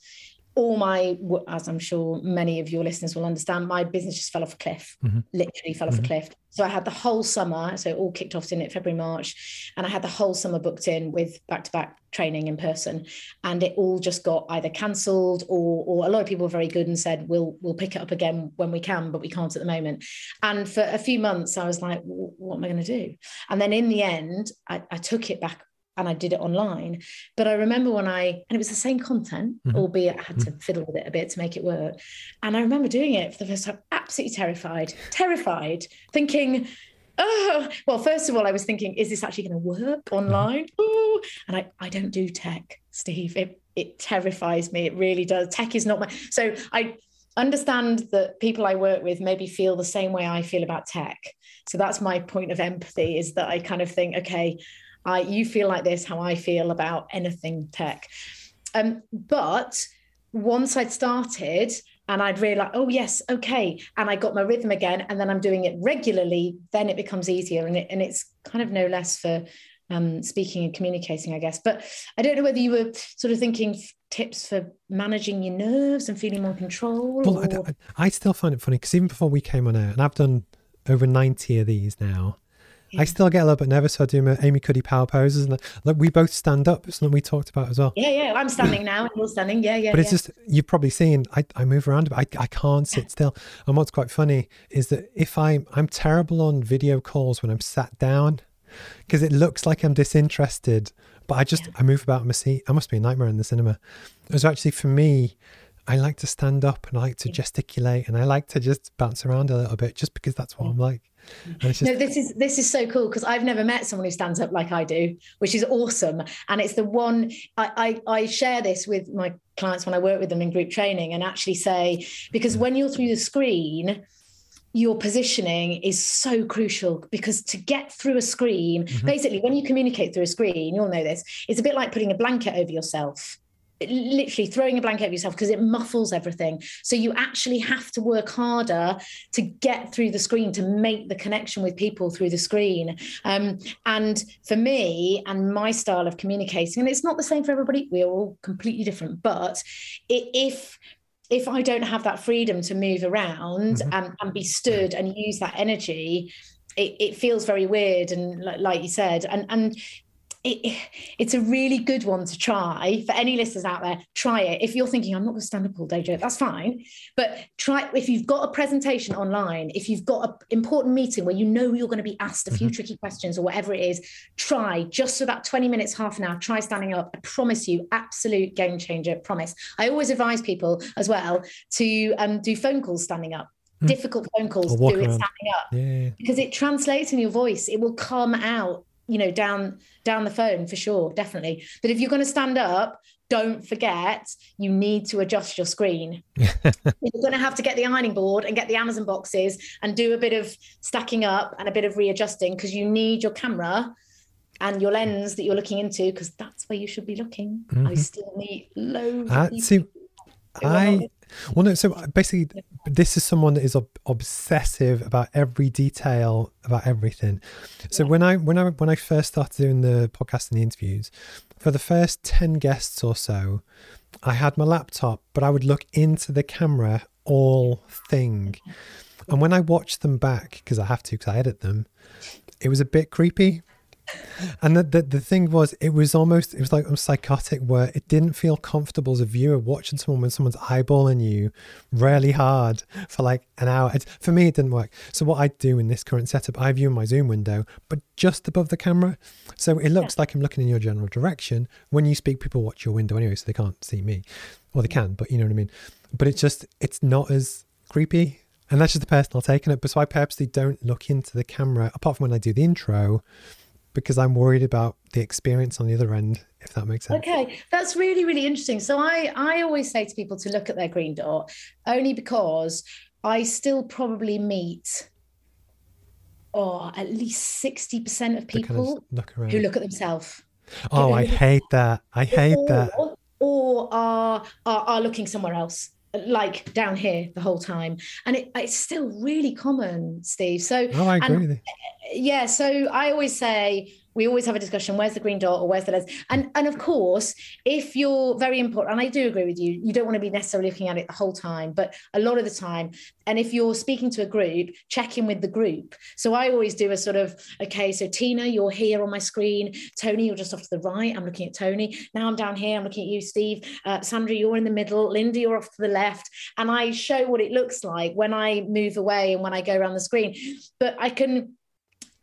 all my as i'm sure many of your listeners will understand my business just fell off a cliff. Mm-hmm. literally fell off mm-hmm. a cliff. So i had the whole summer so it all kicked off in it? February march. And i had the whole summer booked in with back-to-back training in person. And it all just got either cancelled or or a lot of people were very good and said we'll we'll pick it up again when we can but we can't at the moment. And for a few months i was like what am i going to do? And then in the end I, I took it back and I did it online. But I remember when I, and it was the same content, mm-hmm. albeit I had to mm-hmm. fiddle with it a bit to make it work. And I remember doing it for the first time, absolutely terrified, terrified, thinking, oh, well, first of all, I was thinking, is this actually going to work mm-hmm. online? Ooh. And I, I don't do tech, Steve. It, it terrifies me. It really does. Tech is not my, so I, understand that people I work with maybe feel the same way I feel about tech. So that's my point of empathy is that I kind of think, okay, I you feel like this, how I feel about anything tech. Um, but once I'd started and I'd realized, oh yes, okay, and I got my rhythm again, and then I'm doing it regularly, then it becomes easier, and it, and it's kind of no less for um, speaking and communicating, I guess. But I don't know whether you were sort of thinking tips for managing your nerves and feeling more control. Well, I, I, still find it funny because even before we came on air, and I've done over 90 of these now, yeah. I still get a little bit nervous. So I do my Amy Cuddy power poses, and like we both stand up. It's something we talked about as well. Yeah, yeah. I'm standing now, and you're standing. Yeah, yeah. But it's yeah. just you've probably seen. I, I move around, but I, I can't sit still. And what's quite funny is that if I'm I'm terrible on video calls when I'm sat down, because it looks like I'm disinterested. But I just yeah. I move about in my seat. I must be a nightmare in the cinema. It was actually for me. I like to stand up and I like to gesticulate and I like to just bounce around a little bit just because that's what I'm like. Just... No, this is this is so cool because I've never met someone who stands up like I do, which is awesome. And it's the one I, I, I share this with my clients when I work with them in group training and actually say because when you're through the screen, your positioning is so crucial because to get through a screen, mm-hmm. basically, when you communicate through a screen, you'll know this, it's a bit like putting a blanket over yourself literally throwing a blanket over yourself because it muffles everything. So you actually have to work harder to get through the screen to make the connection with people through the screen. Um, and for me and my style of communicating, and it's not the same for everybody, we're all completely different. But if if I don't have that freedom to move around mm-hmm. and, and be stood and use that energy, it, it, feels very weird and like you said and and it, it's a really good one to try for any listeners out there. Try it. If you're thinking, I'm not going to stand up all day, Jo, that's fine. But try if you've got a presentation online, if you've got an important meeting where you know you're going to be asked a few mm-hmm. tricky questions or whatever it is, try just for that 20 minutes, half an hour, try standing up. I promise you, absolute game changer. Promise. I always advise people as well to um, do phone calls standing up mm. difficult phone calls do it standing up yeah. because it translates in your voice it will come out you know down down the phone for sure definitely. But if you're going to stand up don't forget you need to adjust your screen. You're going to have to get the ironing board and get the amazon boxes and do a bit of stacking up and a bit of readjusting because you need your camera and your lens that you're looking into because that's where you should be looking. Mm-hmm. i still need loads uh, see i Well, no. So uh, basically, this is someone that is ob- obsessive about every detail about everything. So Yeah. when I when I when I first started doing the podcast and the interviews, for the first ten guests or so, I had my laptop, but I would look into the camera all thing. And when I watched them back, because I have to, because I edit them, it was a bit creepy. And the, the the thing was, it was almost it was like I'm psychotic, where it didn't feel comfortable as a viewer watching someone when someone's eyeballing you really hard for like an hour. It, for me, it didn't work. So what I do in this current setup, I view in my Zoom window, but just above the camera, so it looks like I'm looking in your general direction. When you speak, people watch your window anyway, so they can't see me, or they can, but you know what I mean. But it's just it's not as creepy. And that's just the personal take on it. But so I purposely don't look into the camera, apart from when I do the intro, because I'm worried about the experience on the other end, if that makes sense. Okay, that's really really interesting. So I I always say to people to look at their green dot only because I still probably meet oh at least 60% of people look who look at themselves oh, I hate that. I hate that. or, or are, are are looking somewhere else like down here the whole time. And it, it's still really common steve. So Oh, I agree and- yeah so i always say we always have a discussion where's the green dot or where's the lens and and of course if you're very important and i do agree with you you don't want to be necessarily looking at it the whole time but a lot of the time and if you're speaking to a group check in with the group. So i always do a sort of okay so tina you're here on my screen. Tony you're just off to the right. I'm looking at tony. Now i'm down here i'm looking at you steve. Uh, sandra you're in the middle. Linda you're off to the left. And i show what it looks like when i move away and when i go around the screen. But i can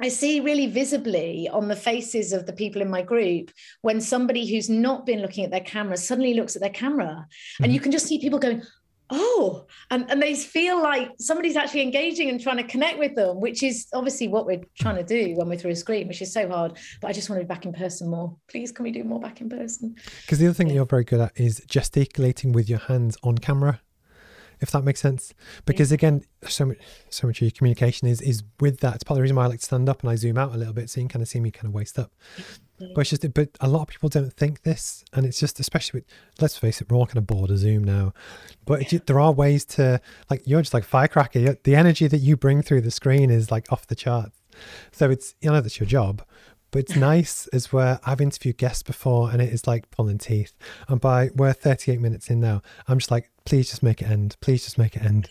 I see really visibly on the faces of the people in my group when somebody who's not been looking at their camera suddenly looks at their camera. And mm-hmm. you can just see people going, oh, and, and they feel like somebody's actually engaging and trying to connect with them, which is obviously what we're trying to do when we're through a screen, which is so hard. But I just want to be back in person more. Please, can we do more back in person? Because the other thing that you're very good at is gesticulating with your hands on camera, if that makes sense. Because again, so much, so much of your communication is is with that. It's part of the reason why I like to stand up and I zoom out a little bit, so you can kind of see me kind of waist up. But it's just, but a lot of people don't think this, and it's just, especially with, let's face it, we're all kind of bored of Zoom now. But it, there are ways to, like, you're just like firecracker. The energy that you bring through the screen is like off the charts. So it's, you know, that's your job. But it's nice as where I've interviewed guests before and it is like pulling teeth. And by we're 38 minutes in now, I'm just like, please just make it end. Please just make it end.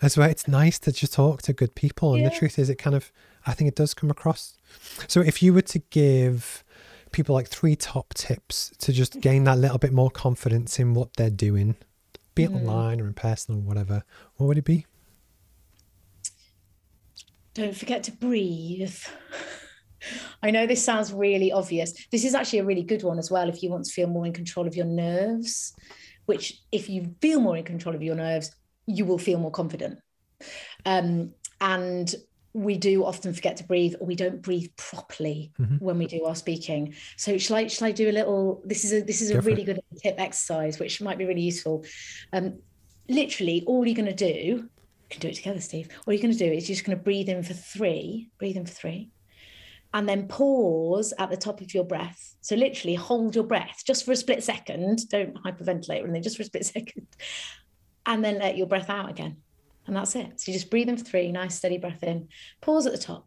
As where it's nice to just talk to good people. And the truth is, it kind of, I think it does come across. So if you were to give people like three top tips to just gain that little bit more confidence in what they're doing, be it Mm. online or in person or whatever, what would it be? Don't forget to breathe. I know this sounds really obvious. This is actually a really good one as well if you want to feel more in control of your nerves, which, if you feel more in control of your nerves, you will feel more confident. Um, and we do often forget to breathe or we don't breathe properly Mhm. when we do our speaking. So shall I shall I do a little this is a this is a really good tip exercise which might be really useful. Um, literally all you're going to do we can do it together, Steve. All you're going to do is you're just going to breathe in for three, breathe in for three, and then pause at the top of your breath. So literally hold your breath just for a split second. Don't hyperventilate or anything, just for a split second, and then let your breath out again. And that's it. So you just breathe in for three, nice steady breath in, pause at the top,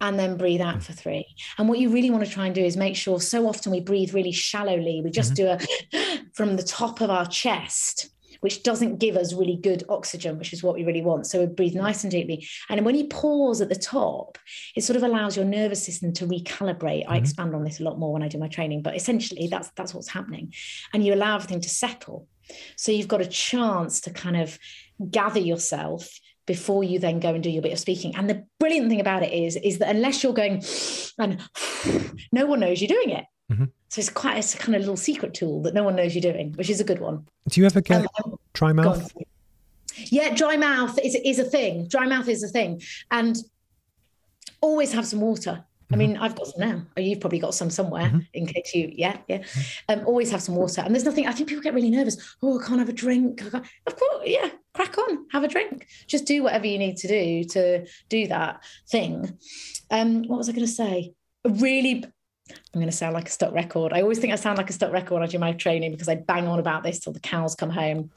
and then breathe out for three. And what you really want to try and do is make sure so often we breathe really shallowly. We just mm-hmm. do a from the top of our chest which doesn't give us really good oxygen, which is what we really want. So we breathe nice and deeply. And when you pause at the top, it sort of allows your nervous system to recalibrate. I Mhm. expand on this a lot more when I do my training, but essentially that's that's what's happening. And you allow everything to settle. So you've got a chance to kind of gather yourself before you then go and do your bit of speaking. And the brilliant thing about it is, is that unless you're going and no one knows you're doing it. Mhm. So it's quite it's a kind of little secret tool that no one knows you're doing, which is a good one. Do you ever get Um, dry mouth? Yeah, dry mouth is, is a thing. Dry mouth is a thing. And always have some water. I mean, I've got some now. Oh, you've probably got some somewhere Mhm. in case you, yeah, yeah. Um, always have some water. And there's nothing, I think people get really nervous. Oh, I can't have a drink. Of course, yeah, crack on, have a drink. Just do whatever you need to do to do that thing. Um, what was I going to say? A really, I'm going to sound like a stock record. I always think I sound like a stock record when I do my training because I bang on about this till the cows come home.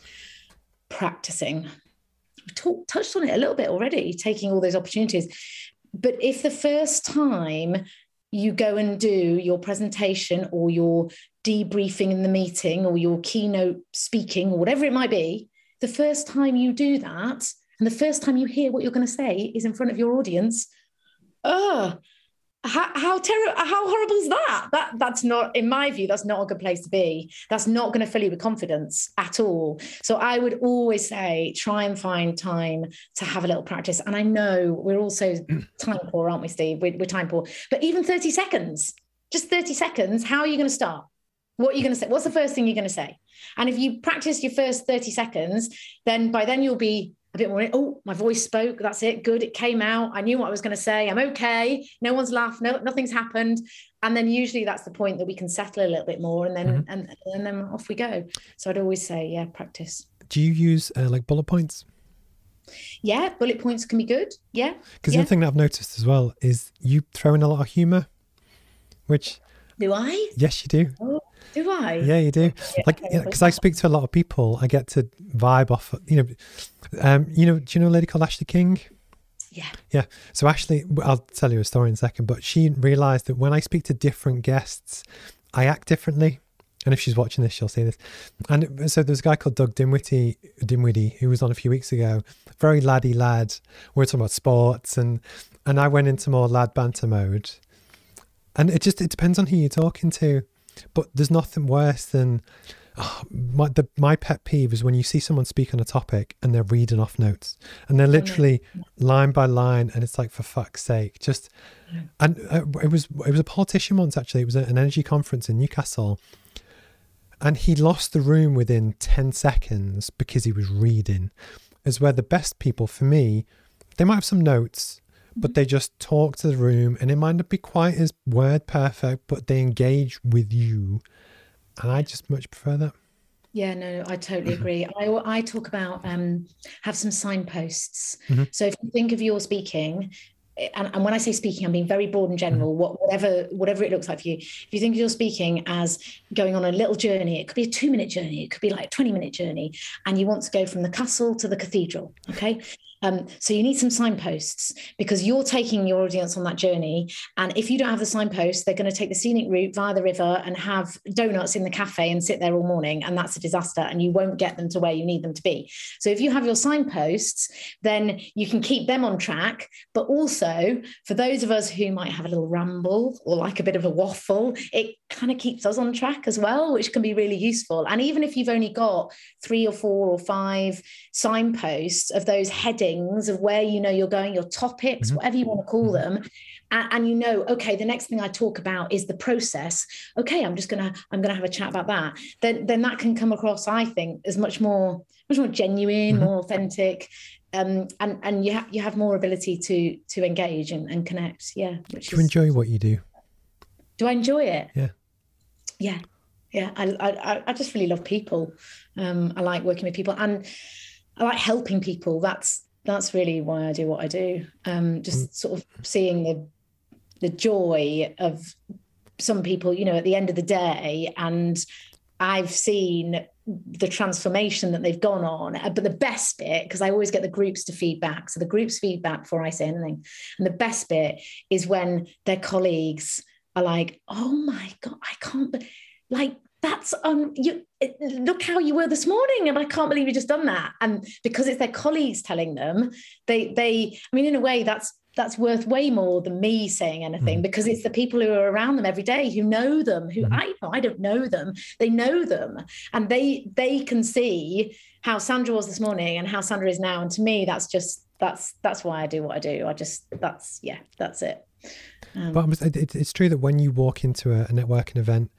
practicing. We touched on it a little bit already, taking all those opportunities. But if the first time you go and do your presentation or your debriefing in the meeting or your keynote speaking or whatever it might be, the first time you do that and the first time you hear what you're going to say is in front of your audience, oh, how, how terrible how horrible is that? That that's not in my view that's not a good place to be. That's not going to fill you with confidence at all. So i would always say try and find time to have a little practice. And i know we're also time poor aren't we steve? We're, we're time poor. But even 30 seconds just 30 seconds how are you going to start? What are you going to say? What's the first thing you're going to say? And if you practice your first 30 seconds then by then you'll be a bit more, oh, my voice spoke. That's it. Good. It came out. I knew what I was going to say. I'm okay. No one's laughed. No, nothing's happened. And then usually that's the point that we can settle a little bit more and then, mm-hmm. and, and then off we go. So I'd always say, yeah, practice. Do you use uh, like bullet points? Yeah, bullet points can be good. Yeah. Because yeah. the thing that I've noticed as well is you throw in a lot of humor, which. Do I? Yes, you do. Oh, do I? Yeah, you do. Like, because I speak to a lot of people, I get to vibe off. You know, um, you know, do you know a lady called Ashley King? Yeah. Yeah. So Ashley, I'll tell you a story in a second, but she realised that when I speak to different guests, I act differently. And if she's watching this, she'll see this. And so there's a guy called Doug Dimwitty, Dimwitty, who was on a few weeks ago. Very laddie lad. We are talking about sports, and and I went into more lad banter mode. And it just it depends on who you're talking to. But there's nothing worse than oh, my the, my pet peeve is when you see someone speak on a topic and they're reading off notes and they're literally line by line, and it's like for fuck's sake, just. And uh, it was it was a politician once actually. It was an energy conference in Newcastle, and he lost the room within ten seconds because he was reading. Is where the best people for me, they might have some notes but they just talk to the room and it might not be quite as word perfect, but they engage with you. And I just much prefer that. Yeah, no, I totally agree. I, I talk about um, have some signposts. Mm-hmm. So if you think of your speaking, and, and, when I say speaking, I'm being very broad and general. Mm-hmm. What, whatever whatever it looks like for you. If you think of your speaking as going on a little journey, it could be a two minute journey, it could be like a 20 minute journey, and you want to go from the castle to the cathedral. Okay, um, so you need some signposts because you're taking your audience on that journey. And if you don't have the signposts, they're going to take the scenic route via the river and have donuts in the cafe and sit there all morning. And that's a disaster. And you won't get them to where you need them to be. So if you have your signposts, then you can keep them on track. But also for those of us who might have a little ramble or like a bit of a waffle, it kind of keeps us on track as well, which can be really useful. And even if you've only got three or four or five signposts of those headings, things of where you know you're going, your topics, mm-hmm. whatever you want to call mm-hmm. them. And, and, you know, okay, the next thing I talk about is the process. Okay, I'm just gonna I'm gonna have a chat about that. Then then that can come across, I think, as much more much more genuine, mm-hmm. more authentic. Um, and and you have you have more ability to to engage and, and connect. Yeah. Which do you is, enjoy what you do? Do I enjoy it? Yeah. Yeah. Yeah. I I, I just really love people. Um, I like working with people and I like helping people. That's that's really why I do what I do. Um, just mm. sort of seeing the the joy of some people, you know, at the end of the day, and I've seen the transformation that they've gone on. Uh, but the best bit, because I always get the groups to feedback, so the groups feedback before I say anything, and the best bit is when their colleagues are like, "Oh my god, I can't." Like that's um you look how you were this morning and i can't believe you just done that. And because it's their colleagues telling them they they i mean in a way that's that's worth way more than me saying anything mm. because it's the people who are around them every day who know them who mm. i i don't know them. They know them. And they they can see how sandra was this morning and how sandra is now. And to me that's just that's that's why i do what i do. I just that's yeah that's it. Um, but it's true that when you walk into a, a networking event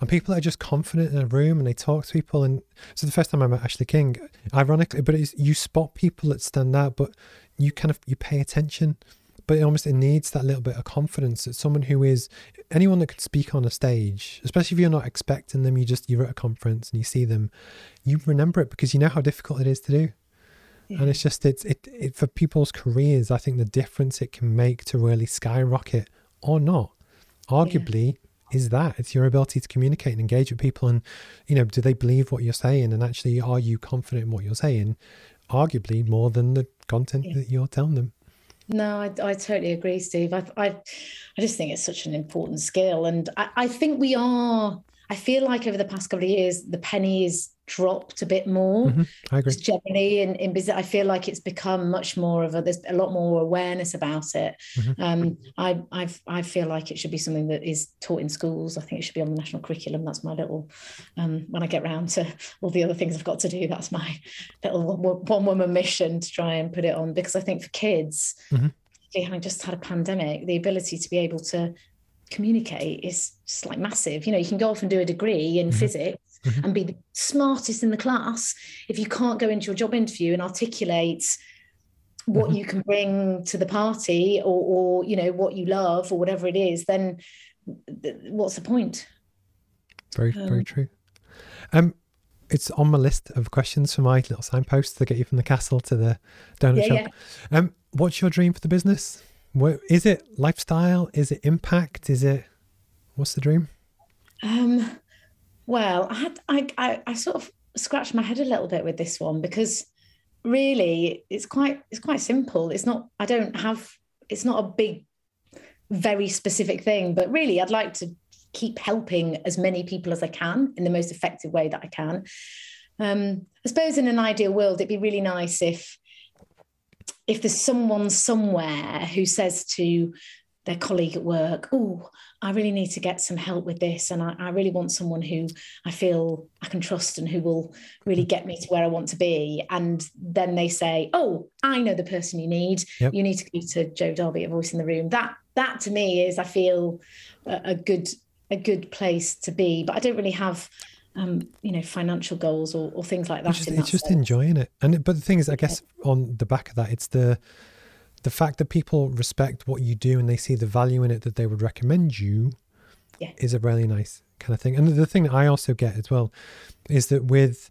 and people are just confident in a room and they talk to people. And so the first time I met Ashley King, ironically, but it's, you spot people that stand out, but you kind of you pay attention. But it almost it needs that little bit of confidence that someone who is anyone that could speak on a stage, especially if you're not expecting them, you just you're at a conference and you see them, you remember it because you know how difficult it is to do. Yeah. And it's just it's it, it for people's careers. I think the difference it can make to really skyrocket or not, arguably is that it's your ability to communicate and engage with people and you know do they believe what you're saying and actually are you confident in what you're saying arguably more than the content yeah. that you're telling them no, I, I totally agree, Steve. I, I, I just think it's such an important skill, and I, I think we are. I feel like over the past couple of years, the penny is dropped a bit more. Mm-hmm. I agree. Generally, in, in business, I feel like it's become much more of a. There's a lot more awareness about it. Mm-hmm. Um, I, I, I feel like it should be something that is taught in schools. I think it should be on the national curriculum. That's my little. Um, when I get round to all the other things I've got to do, that's my little one woman mission to try and put it on because I think for kids, mm-hmm. having just had a pandemic, the ability to be able to communicate is just like massive. You know, you can go off and do a degree in mm-hmm. physics mm-hmm. and be the smartest in the class if you can't go into your job interview and articulate what mm-hmm. you can bring to the party or, or you know what you love or whatever it is then th- what's the point very um, very true um it's on my list of questions for my little signpost to get you from the castle to the donut yeah, shop yeah. um what's your dream for the business what is it lifestyle is it impact is it what's the dream um well, I had I, I, I sort of scratched my head a little bit with this one because really it's quite it's quite simple. It's not I don't have it's not a big very specific thing, but really I'd like to keep helping as many people as I can in the most effective way that I can. Um, I suppose in an ideal world, it'd be really nice if if there's someone somewhere who says to their colleague at work, oh, I really need to get some help with this. And I, I, really want someone who I feel I can trust and who will really mm-hmm. get me to where I want to be. And then they say, oh, I know the person you need. Yep. You need to go to Jo Darby at Voice in the Room. That that to me is, I feel, a, a good a good place to be. But I don't really have um, you know, financial goals or, or things like that. Just, it's just sense. enjoying it. And but the thing is, I guess on the back of that, it's the the fact that people respect what you do and they see the value in it that they would recommend you yeah. is a really nice kind of thing. And the thing that I also get as well is that with,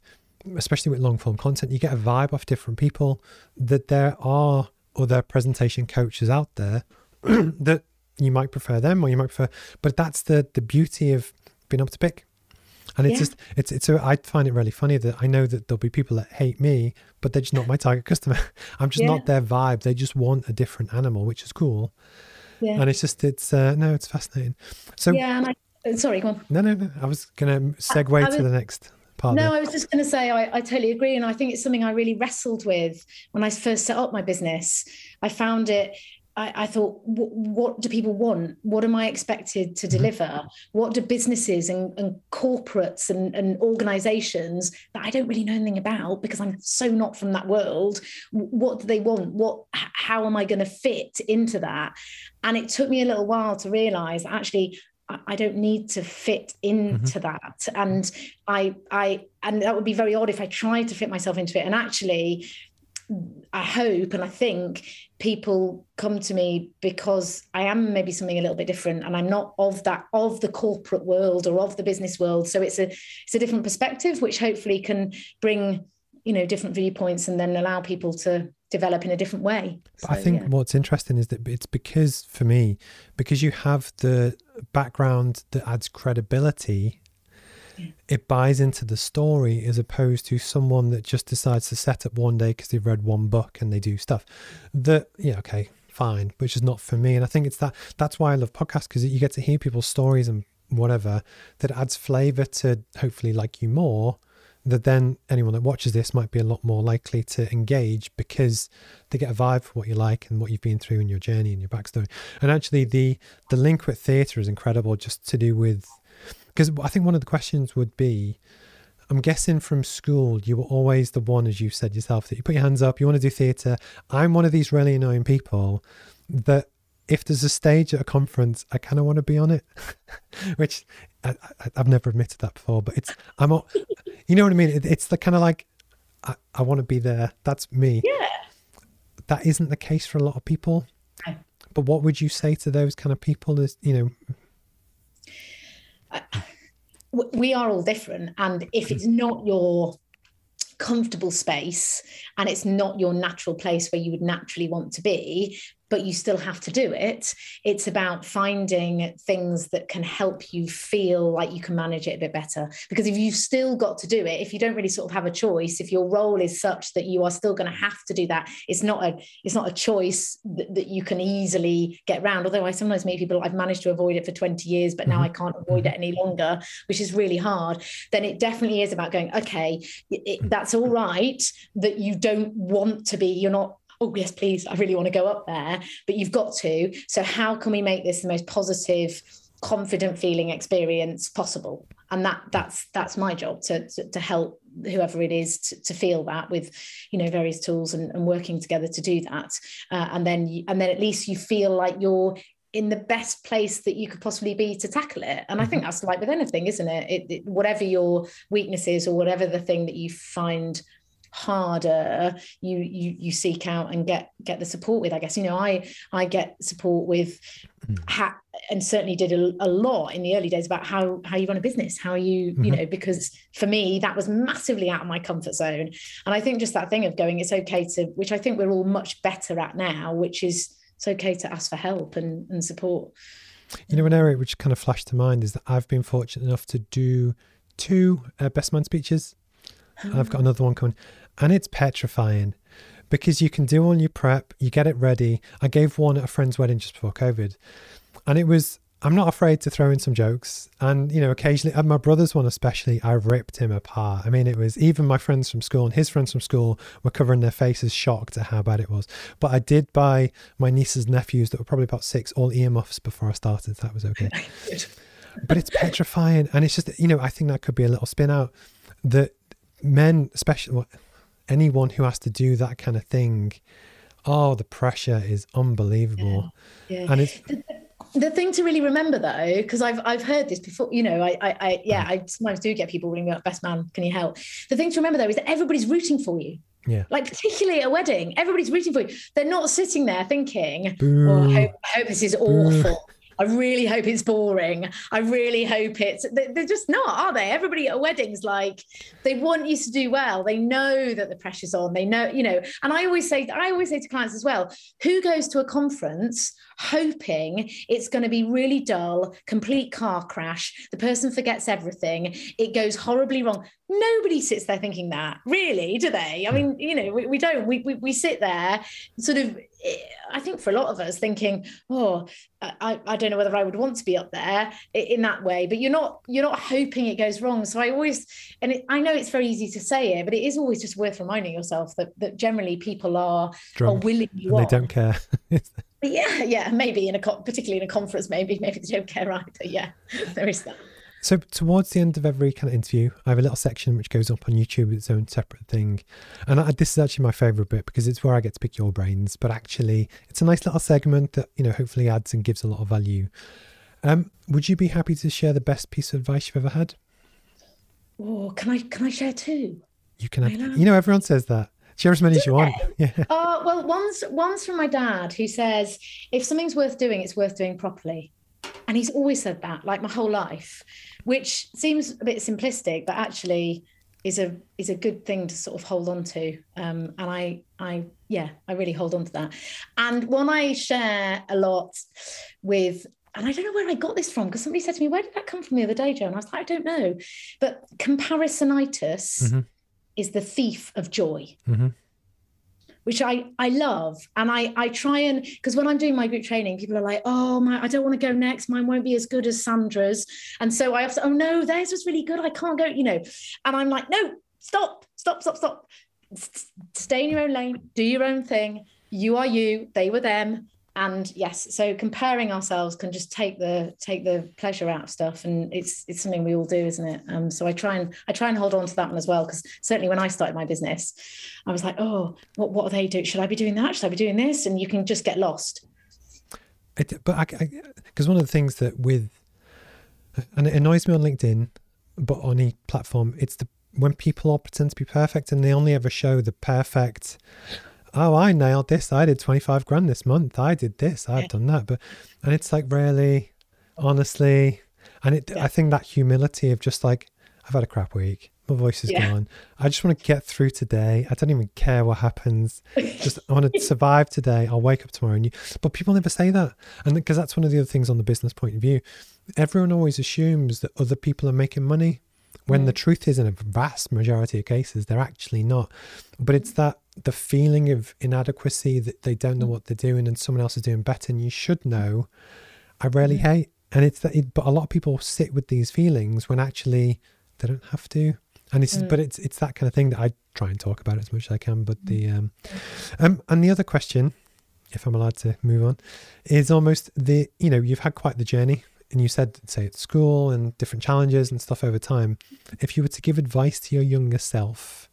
especially with long form content, you get a vibe off different people that there are other presentation coaches out there that you might prefer them or you might prefer, but that's the, the beauty of being able to pick and it's yeah. just it's it's a, I find it really funny that I know that there'll be people that hate me, but they're just not my target customer. I'm just yeah. not their vibe. They just want a different animal, which is cool. Yeah. And it's just it's uh, no, it's fascinating. So yeah, and I uh, sorry, go on. No, no, no. I was going to segue I, I was, to the next. Part no, I was just going to say I, I totally agree, and I think it's something I really wrestled with when I first set up my business. I found it I, I thought, what do people want? What am I expected to mm-hmm. deliver? What do businesses and, and corporates and, and organizations that I don't really know anything about because I'm so not from that world, what do they want? What, how am I going to fit into that? And it took me a little while to realize actually I don't need to fit into mm-hmm. that. And I I and that would be very odd if I tried to fit myself into it. And actually I hope and I think people come to me because I am maybe something a little bit different and I'm not of that of the corporate world or of the business world so it's a it's a different perspective which hopefully can bring you know different viewpoints and then allow people to develop in a different way so, I think yeah. what's interesting is that it's because for me because you have the background that adds credibility it buys into the story as opposed to someone that just decides to set up one day because they've read one book and they do stuff that yeah okay fine which is not for me and i think it's that that's why i love podcasts because you get to hear people's stories and whatever that adds flavor to hopefully like you more that then anyone that watches this might be a lot more likely to engage because they get a vibe for what you like and what you've been through in your journey and your backstory. And actually, the the link with theatre is incredible, just to do with because I think one of the questions would be I'm guessing from school you were always the one, as you said yourself, that you put your hands up, you want to do theatre. I'm one of these really annoying people that if there's a stage at a conference, I kind of want to be on it, which I, have never admitted that before, but it's, I'm, all, you know what I mean? It, it's the kind of like, I, I want to be there. That's me. Yeah. That isn't the case for a lot of people. But what would you say to those kind of people as, you know, we are all different and if it's mm-hmm. not your comfortable space and it's not your natural place where you would naturally want to be but you still have to do it. It's about finding things that can help you feel like you can manage it a bit better. Because if you've still got to do it, if you don't really sort of have a choice, if your role is such that you are still going to have to do that, it's not a it's not a choice that, that you can easily get around. Although I sometimes meet people, I've managed to avoid it for 20 years, but now mm-hmm. I can't avoid it any longer, which is really hard. Then it definitely is about going, okay, it, that's all right that you don't want to be, you're not oh yes please i really want to go up there but you've got to so how can we make this the most positive confident feeling experience possible and that that's that's my job to to, to help whoever it is to, to, feel that with you know various tools and, and working together to do that uh, and then you, and then at least you feel like you're in the best place that you could possibly be to tackle it and i think mm-hmm. that's like with anything isn't it? It, it whatever your weakness is or whatever the thing that you find harder you you you seek out and get get the support with i guess you know i i get support with mm. ha- and certainly did a, a, lot in the early days about how how you run a business how you mm-hmm. you know because for me that was massively out of my comfort zone and i think just that thing of going it's okay to which i think we're all much better at now which is it's okay to ask for help and, and support you know an area which kind of flashed to mind is that i've been fortunate enough to do two uh, best man speeches I've got another one coming. And it's petrifying because you can do all your prep, you get it ready. I gave one at a friend's wedding just before COVID. And it was, I'm not afraid to throw in some jokes. And, you know, occasionally, at my brother's one especially, I ripped him apart. I mean, it was even my friends from school and his friends from school were covering their faces, shocked at how bad it was. But I did buy my niece's nephews that were probably about six all earmuffs before I started. So That was okay. but it's petrifying. And it's just, you know, I think that could be a little spin out that men, especially anyone who has to do that kind of thing, oh, the pressure is unbelievable. Yeah. yeah. And it's the, the, thing to really remember though, because I've I've heard this before, you know, I I, I yeah, mm. I sometimes do get people ringing me up, best man, can you help? The thing to remember though is that everybody's rooting for you. Yeah. Like particularly at a wedding, everybody's rooting for you. They're not sitting there thinking, oh, I hope, I hope this is awful. I really hope it's boring. I really hope it's. They're just not, are they? Everybody at weddings, like, they want you to do well. They know that the pressure's on. They know, you know. And I always say, I always say to clients as well, who goes to a conference hoping it's going to be really dull, complete car crash. The person forgets everything. It goes horribly wrong. Nobody sits there thinking that, really, do they? I mean, you know, we, we don't. We, we, we sit there sort of, I think for a lot of us thinking, oh, I, I don't know whether I would want to be up there in that way, but you're not you're not hoping it goes wrong. So I always, and it, I know it's very easy to say it, but it is always just worth reminding yourself that that generally people are Drunk, are willing you They don't care. yeah, yeah, maybe in a particularly in a conference, maybe maybe they don't care either. Yeah, there is that. So towards the end of every kind of interview, I have a little section which goes up on YouTube, its own separate thing, and I, this is actually my favourite bit because it's where I get to pick your brains. But actually, it's a nice little segment that you know hopefully adds and gives a lot of value. Um, would you be happy to share the best piece of advice you've ever had? Oh, can I can I share two? You can. Have, you know, everyone says that. Share as many Do as you they? want. Yeah. Oh well, one's one's from my dad who says if something's worth doing, it's worth doing properly, and he's always said that like my whole life, which seems a bit simplistic, but actually is a is a good thing to sort of hold on to. Um, and I I yeah, I really hold on to that. And one I share a lot with and I don't know where I got this from because somebody said to me, Where did that come from the other day, Jo? And I was like, I don't know. But comparisonitis mm-hmm is the thief of joy. Mm-hmm. Which I, I love. And I, I try and, because when I'm doing my group training, people are like, oh, my, I don't want to go next. Mine won't be as good as Sandra's. And so I have to, oh, no, theirs was really good. I can't go, you know. And I'm like, no, stop, stop, stop, stop. Stay in your own lane, do your own thing. You are you, they were them and yes so comparing ourselves can just take the take the pleasure out of stuff. And it's it's something we all do isn't it? Um, so i try and i try and hold on to that one as well because certainly when i started my business i was like oh what what are they doing? Should i be doing that? Should i be doing this? And you can just get lost. It, but because one of the things that with and it annoys me on linkedin but on any platform it's the when people all pretend to be perfect and they only ever show the perfect oh, I nailed this. I did 25 grand this month. I did this. I've done that. But, and it's like, really, honestly, and it, yeah. I think that humility of just like, I've had a crap week. My voice is yeah. gone. I just want to get through today. I don't even care what happens. Just I want to survive today. I'll wake up tomorrow. And you, but people never say that, and because that's one of the other things on the business point of view. Everyone always assumes that other people are making money, when mm. the truth is, in a vast majority of cases, they're actually not. But it's that the feeling of inadequacy that they don't know mm. what they're doing, and someone else is doing better, and you should know. I really mm. hate, and it's that. It, but a lot of people sit with these feelings when actually they don't have to and it's mm. but it's it's that kind of thing that I try and talk about as much as I can. But the um, um and the other question, if I'm allowed to move on, is almost the you know you've had quite the journey, and you said say at school and different challenges and stuff over time. If you were to give advice to your younger self,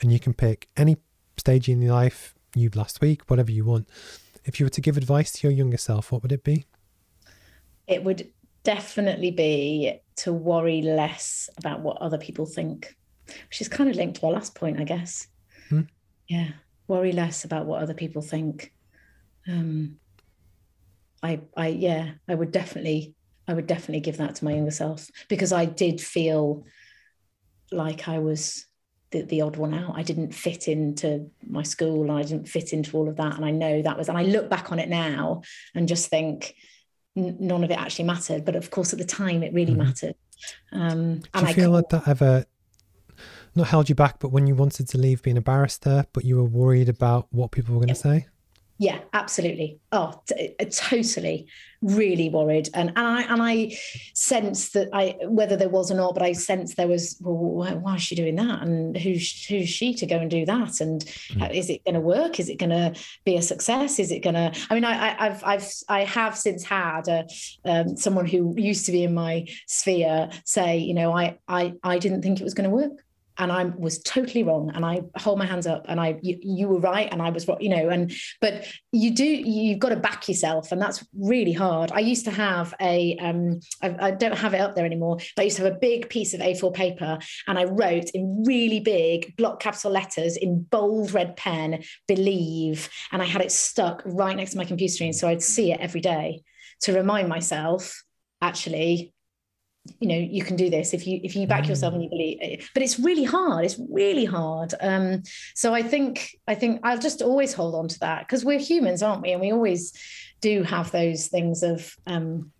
and you can pick any stage in your life, you last week, whatever you want. If you were to give advice to your younger self, what would it be? It would definitely be to worry less about what other people think, which is kind of linked to our last point, I guess. Hmm. Yeah, worry less about what other people think. Um, I, I, yeah, I would definitely, I would definitely give that to my younger self because I did feel like I was the, the odd one out. I didn't fit into my school. I didn't fit into all of that. And I know that was, and I look back on it now and just think, none of it actually mattered. But of course, at the time, it really mm-hmm. mattered. Um, Do you feel like that ever not held you back, but when you wanted to leave being a barrister, but you were worried about what people were going to say? Yeah, absolutely. Oh, t- uh, totally. Really worried, and and I and I sensed that I whether there was or not, but I sensed there was. Well, why, is she doing that? And who's who's she to go and do that? And mm. is it going to work? Is it going to be a success? Is it going to? I mean, I, I have I've I have since had a, um, someone who used to be in my sphere say, you know, I I I didn't think it was going to work and I was totally wrong and I hold my hands up and I you, you, were right and I was wrong you know and but you do you've got to back yourself and that's really hard. I used to have a um I, I don't have it up there anymore but I used to have a big piece of A4 paper and I wrote in really big block capital letters in bold red pen believe and I had it stuck right next to my computer screen so I'd see it every day to remind myself actually you know you can do this if you if you back yourself and you believe but it's really hard it's really hard. Um so i think i think i'll just always hold on to that because we're humans aren't we? And we always do have those things of um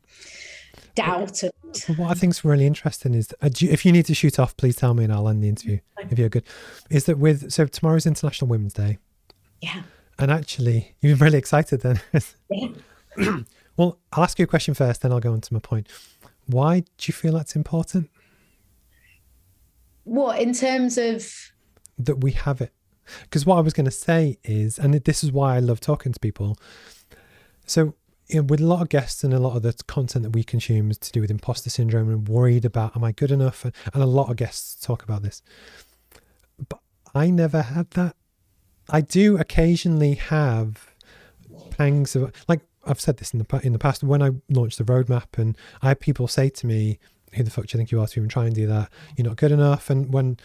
doubt and what i think is really interesting is uh, you, if you need to shoot off please tell me and i'll end the interview if you're good is that with so tomorrow's international women's day. Yeah. And actually you're really excited then. Yeah. well i'll ask you a question first then i'll go on to my point why do you feel that's important? What in terms of that we have it? Because what I was going to say is, and this is why I love talking to people. So, you know, with a lot of guests and a lot of the content that we consume is to do with imposter syndrome and worried about, am I good enough? And, and a lot of guests talk about this. But I never had that. I do occasionally have pangs of like I've said this in the in the past when I launched the roadmap, and I had people say to me, "Who the fuck do you think you are to even try and do that? You're not good enough." And when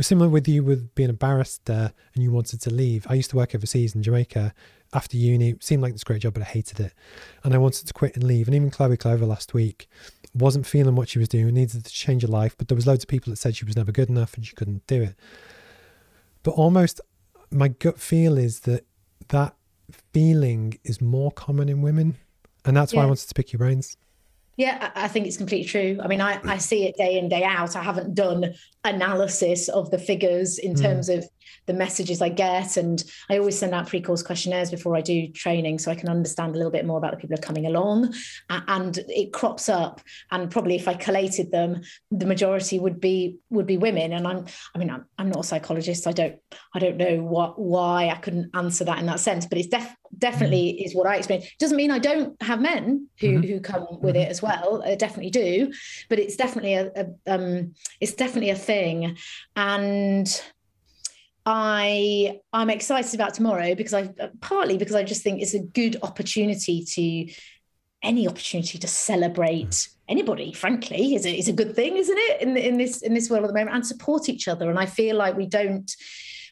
similar with you with being a barrister and you wanted to leave, I used to work overseas in Jamaica after uni. Seemed like this great job, but I hated it, and I wanted to quit and leave. And even Chloe Clover last week wasn't feeling what she was doing, needed to change her life, but there was loads of people that said she was never good enough and she couldn't do it. But almost my gut feel is that that feeling is more common in women. And that's why I wanted to pick your brains. Yeah, I think it's completely true. I mean, I, I see it day in, day out. I haven't done analysis of the figures in mm. terms of the messages I get. And I always send out pre course questionnaires before I do training so I can understand a little bit more about the people who are coming along. And it crops up. And probably if I collated them, the majority would be would be women. And I'm I mean, I'm, I'm not a psychologist. I don't I don't know what why I couldn't answer that in that sense, but it's def, definitely mm. is what I experience. Doesn't mean I don't have men who mm-hmm. who come with mm-hmm. it as well. I definitely do, but it's definitely a, a um, it's definitely a thing, and I I'm excited about tomorrow because I partly because I just think it's a good opportunity to any opportunity to celebrate anybody frankly is a, is a good thing isn't it in in this in this world at the moment and support each other. And I feel like we don't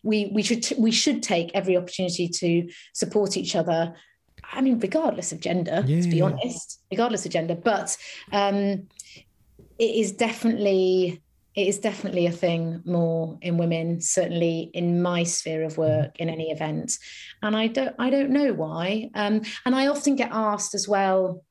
we we should we should take every opportunity to support each other. I mean regardless of gender yeah, to be honest regardless of gender but um it is definitely it is definitely a thing more in women certainly in my sphere of Mm-hmm. work in any event. And i don't i don't know why. Um, and i often get asked as well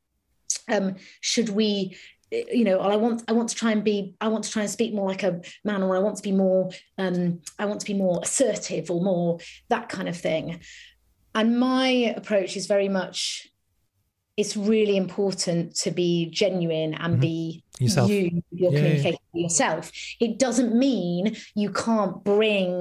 um, should we you know i want i want to try and be i want to try and speak more like a man or i want to be more um, i want to be more assertive or more that kind of thing. And my approach is very much it's really important to be genuine and Mhm. be Yourself. you you're Yeah, yeah. yourself it doesn't mean you can't bring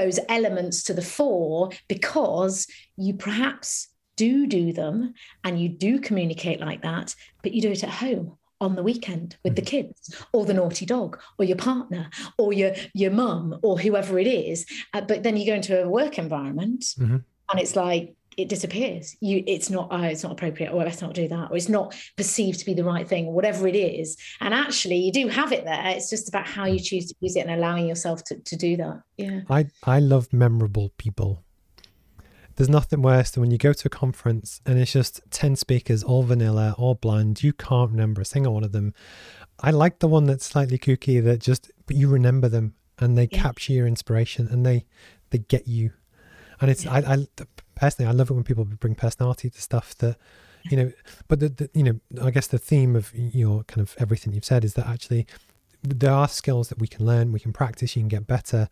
those elements to the fore because you perhaps do do them and you do communicate like that but you do it at home on the weekend with the kids or the naughty dog or your partner or your your mum or whoever it is Uh, but then you go into a work environment Mhm. and it's like it disappears you it's not oh, it's not appropriate or let's not do that or it's not perceived to be the right thing or whatever it is and actually you do have it there it's just about how you mm. choose to use it and allowing yourself to, to do that yeah I, I love memorable people. There's nothing worse than when you go to a conference and it's just 10 speakers, all vanilla, all bland. You can't remember a single one of them. I like the one that's slightly kooky that just, but you remember them and they Yeah. capture your inspiration and they, they get you. And it's, I, I, personally, I love it when people bring personality to stuff that, you know, but the, the, you know, I guess the theme of your kind of everything you've said is that actually there are skills that we can learn, we can practice, you can get better.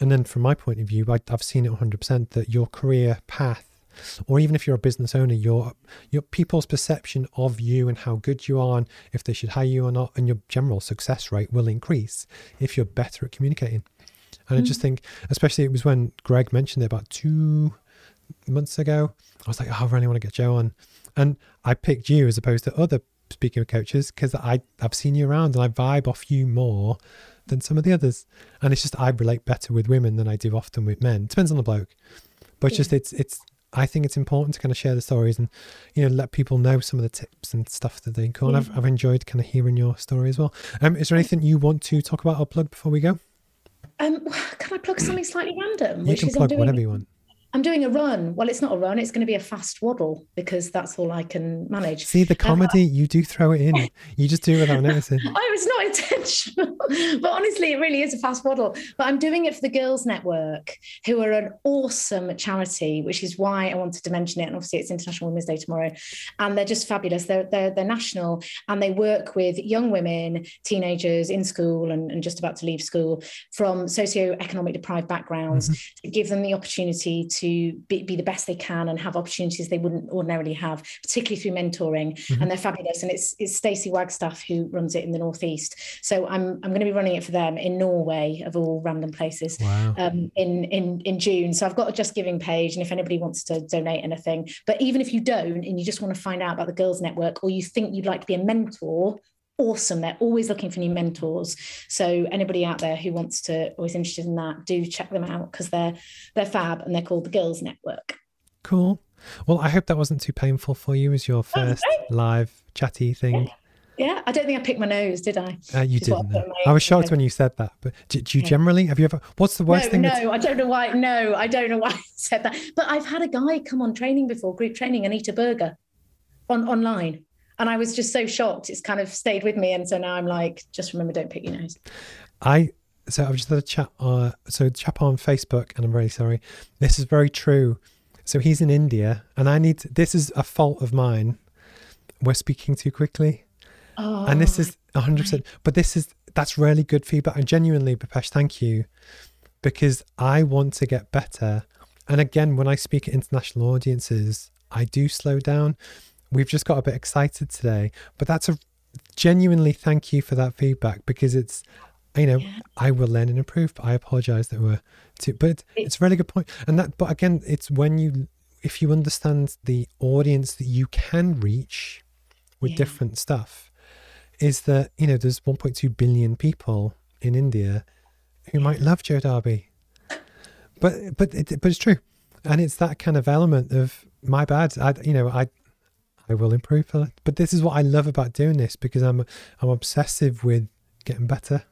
And then from my point of view, I, I've seen it 100% that your career path, or even if you're a business owner, your your people's perception of you and how good you are, and if they should hire you or not, and your general success rate will increase if you're better at communicating. And I just mm. think, especially it was when Greg mentioned it about two months ago, I was like, oh, I really want to get Jo on. And I picked you as opposed to other speaking coaches because I I've seen you around and I vibe off you more than some of the others. And it's just I relate better with women than I do often with men. Depends on the bloke, but it's just it's it's. I think it's important to kind of share the stories and you know let people know some of the tips and stuff that they can. And I've I've enjoyed kind of hearing your story as well. Um, is there anything you want to talk about or plug before we go? um can i plug something slightly random You can is plug I'm doing, whatever you want. I'm doing a run well it's not a run it's going to be a fast waddle because that's all i can manage See the comedy, you do throw it in. You just do it without noticing. I was not intentional, but honestly, it really is a fast waddle. But I'm doing it for the Girls Network, who are an awesome charity, which is why I wanted to mention it. And obviously, it's International Women's Day tomorrow, and they're just fabulous. They're they're, they're national, and they work with young women, teenagers in school and, and just about to leave school from socio-economic deprived backgrounds mm-hmm. to give them the opportunity to be, be the best they can and have opportunities they wouldn't ordinarily have, particularly through mentoring. And they're fabulous. And it's it's Stacey Wagstaff who runs it in the northeast. So I'm I'm going to be running it for them in Norway of all random places Wow. um, in in in June. So I've got a Just Giving page, and if anybody wants to donate anything, but even if you don't and you just want to find out about the Girls Network, or you think you'd like to be a mentor, awesome. They're always looking for new mentors. So anybody out there who wants to or is interested in that, do check them out because they're they're fab and they're called the Girls Network. Cool. Well, I hope that wasn't too painful for you as your first live chatty thing. Yeah, I don't think I picked my nose, did I? Uh, you didn't. I know. put in I was shocked when you said that. But do, do you Yeah. generally have you ever? What's the worst no, thing? no, that's- I don't know why. No, I don't know why I said that. But I've had a guy come on training before, group training, and eat a burger on online. And I was just so shocked. It's kind of stayed with me. And so now I'm like, just remember, don't pick your nose. I so I've just had a chat. Uh, so chap on Facebook, and I'm really sorry. This is very true. So he's in India, and I need. To, this is a fault of mine. We're speaking too quickly, Oh, and this is 100. percent But this is that's really good feedback. And genuinely, Bapesh, thank you, because I want to get better. And again, when I speak at international audiences, I do slow down. We've just got a bit excited today, but that's a genuinely thank you for that feedback because it's you know Yeah. I will learn and improve. But I apologize that we're too, but it, it's a really good point. And that, but again, it's when you if you understand the audience that you can reach with Yeah. different stuff, is that you know there's 1.2 billion people in India who might love Jo Darby, but but it, but it's true, and it's that kind of element of my bad. I you know I I will improve, for that. but this is what I love about doing this because I'm I'm obsessive with getting better.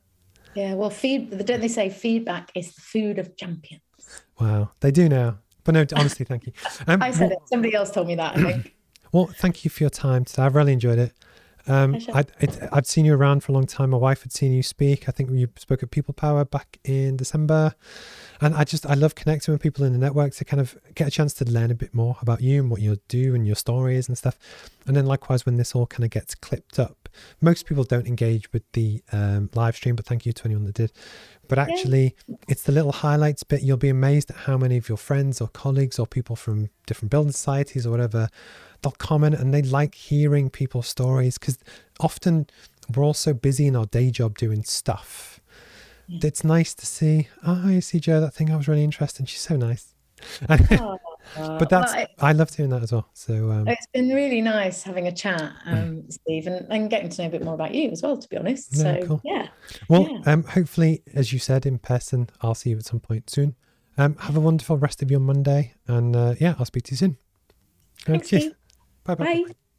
yeah. Well, feed. Don't they say feedback is the food of champions? Wow, they do now. But no, honestly, thank you. Um, I said well, it. Somebody else told me that. I think. well, thank you for your time today. I've really enjoyed it. Um, I, I'd seen you around for a long time. My wife had seen you speak. I think you spoke at People Power back in December. And I just, I love connecting with people in the network to kind of get a chance to learn a bit more about you and what you do and your stories and stuff. And then likewise, when this all kind of gets clipped up, most people don't engage with the um, live stream, but thank you to anyone that did. But actually, yeah. it's the little highlights bit. You'll be amazed at how many of your friends or colleagues or people from different building societies or whatever they'll comment and they like hearing people's stories because often we're all so busy in our day job doing stuff. Yeah. It's nice to see, oh, you see Jo, that thing I was really interested in. She's so nice. oh, but that's, well, I, I love doing that as well. So um, it's been really nice having a chat, um, Steve, and, and, getting to know a bit more about you as well, to be honest. Yeah, so, cool. yeah. Well, yeah. Um, hopefully, as you said in person, I'll see you at some point soon. Um, have a wonderful rest of your Monday. And uh, yeah, I'll speak to you soon. Thank Thanks, Bye-bye. bye bye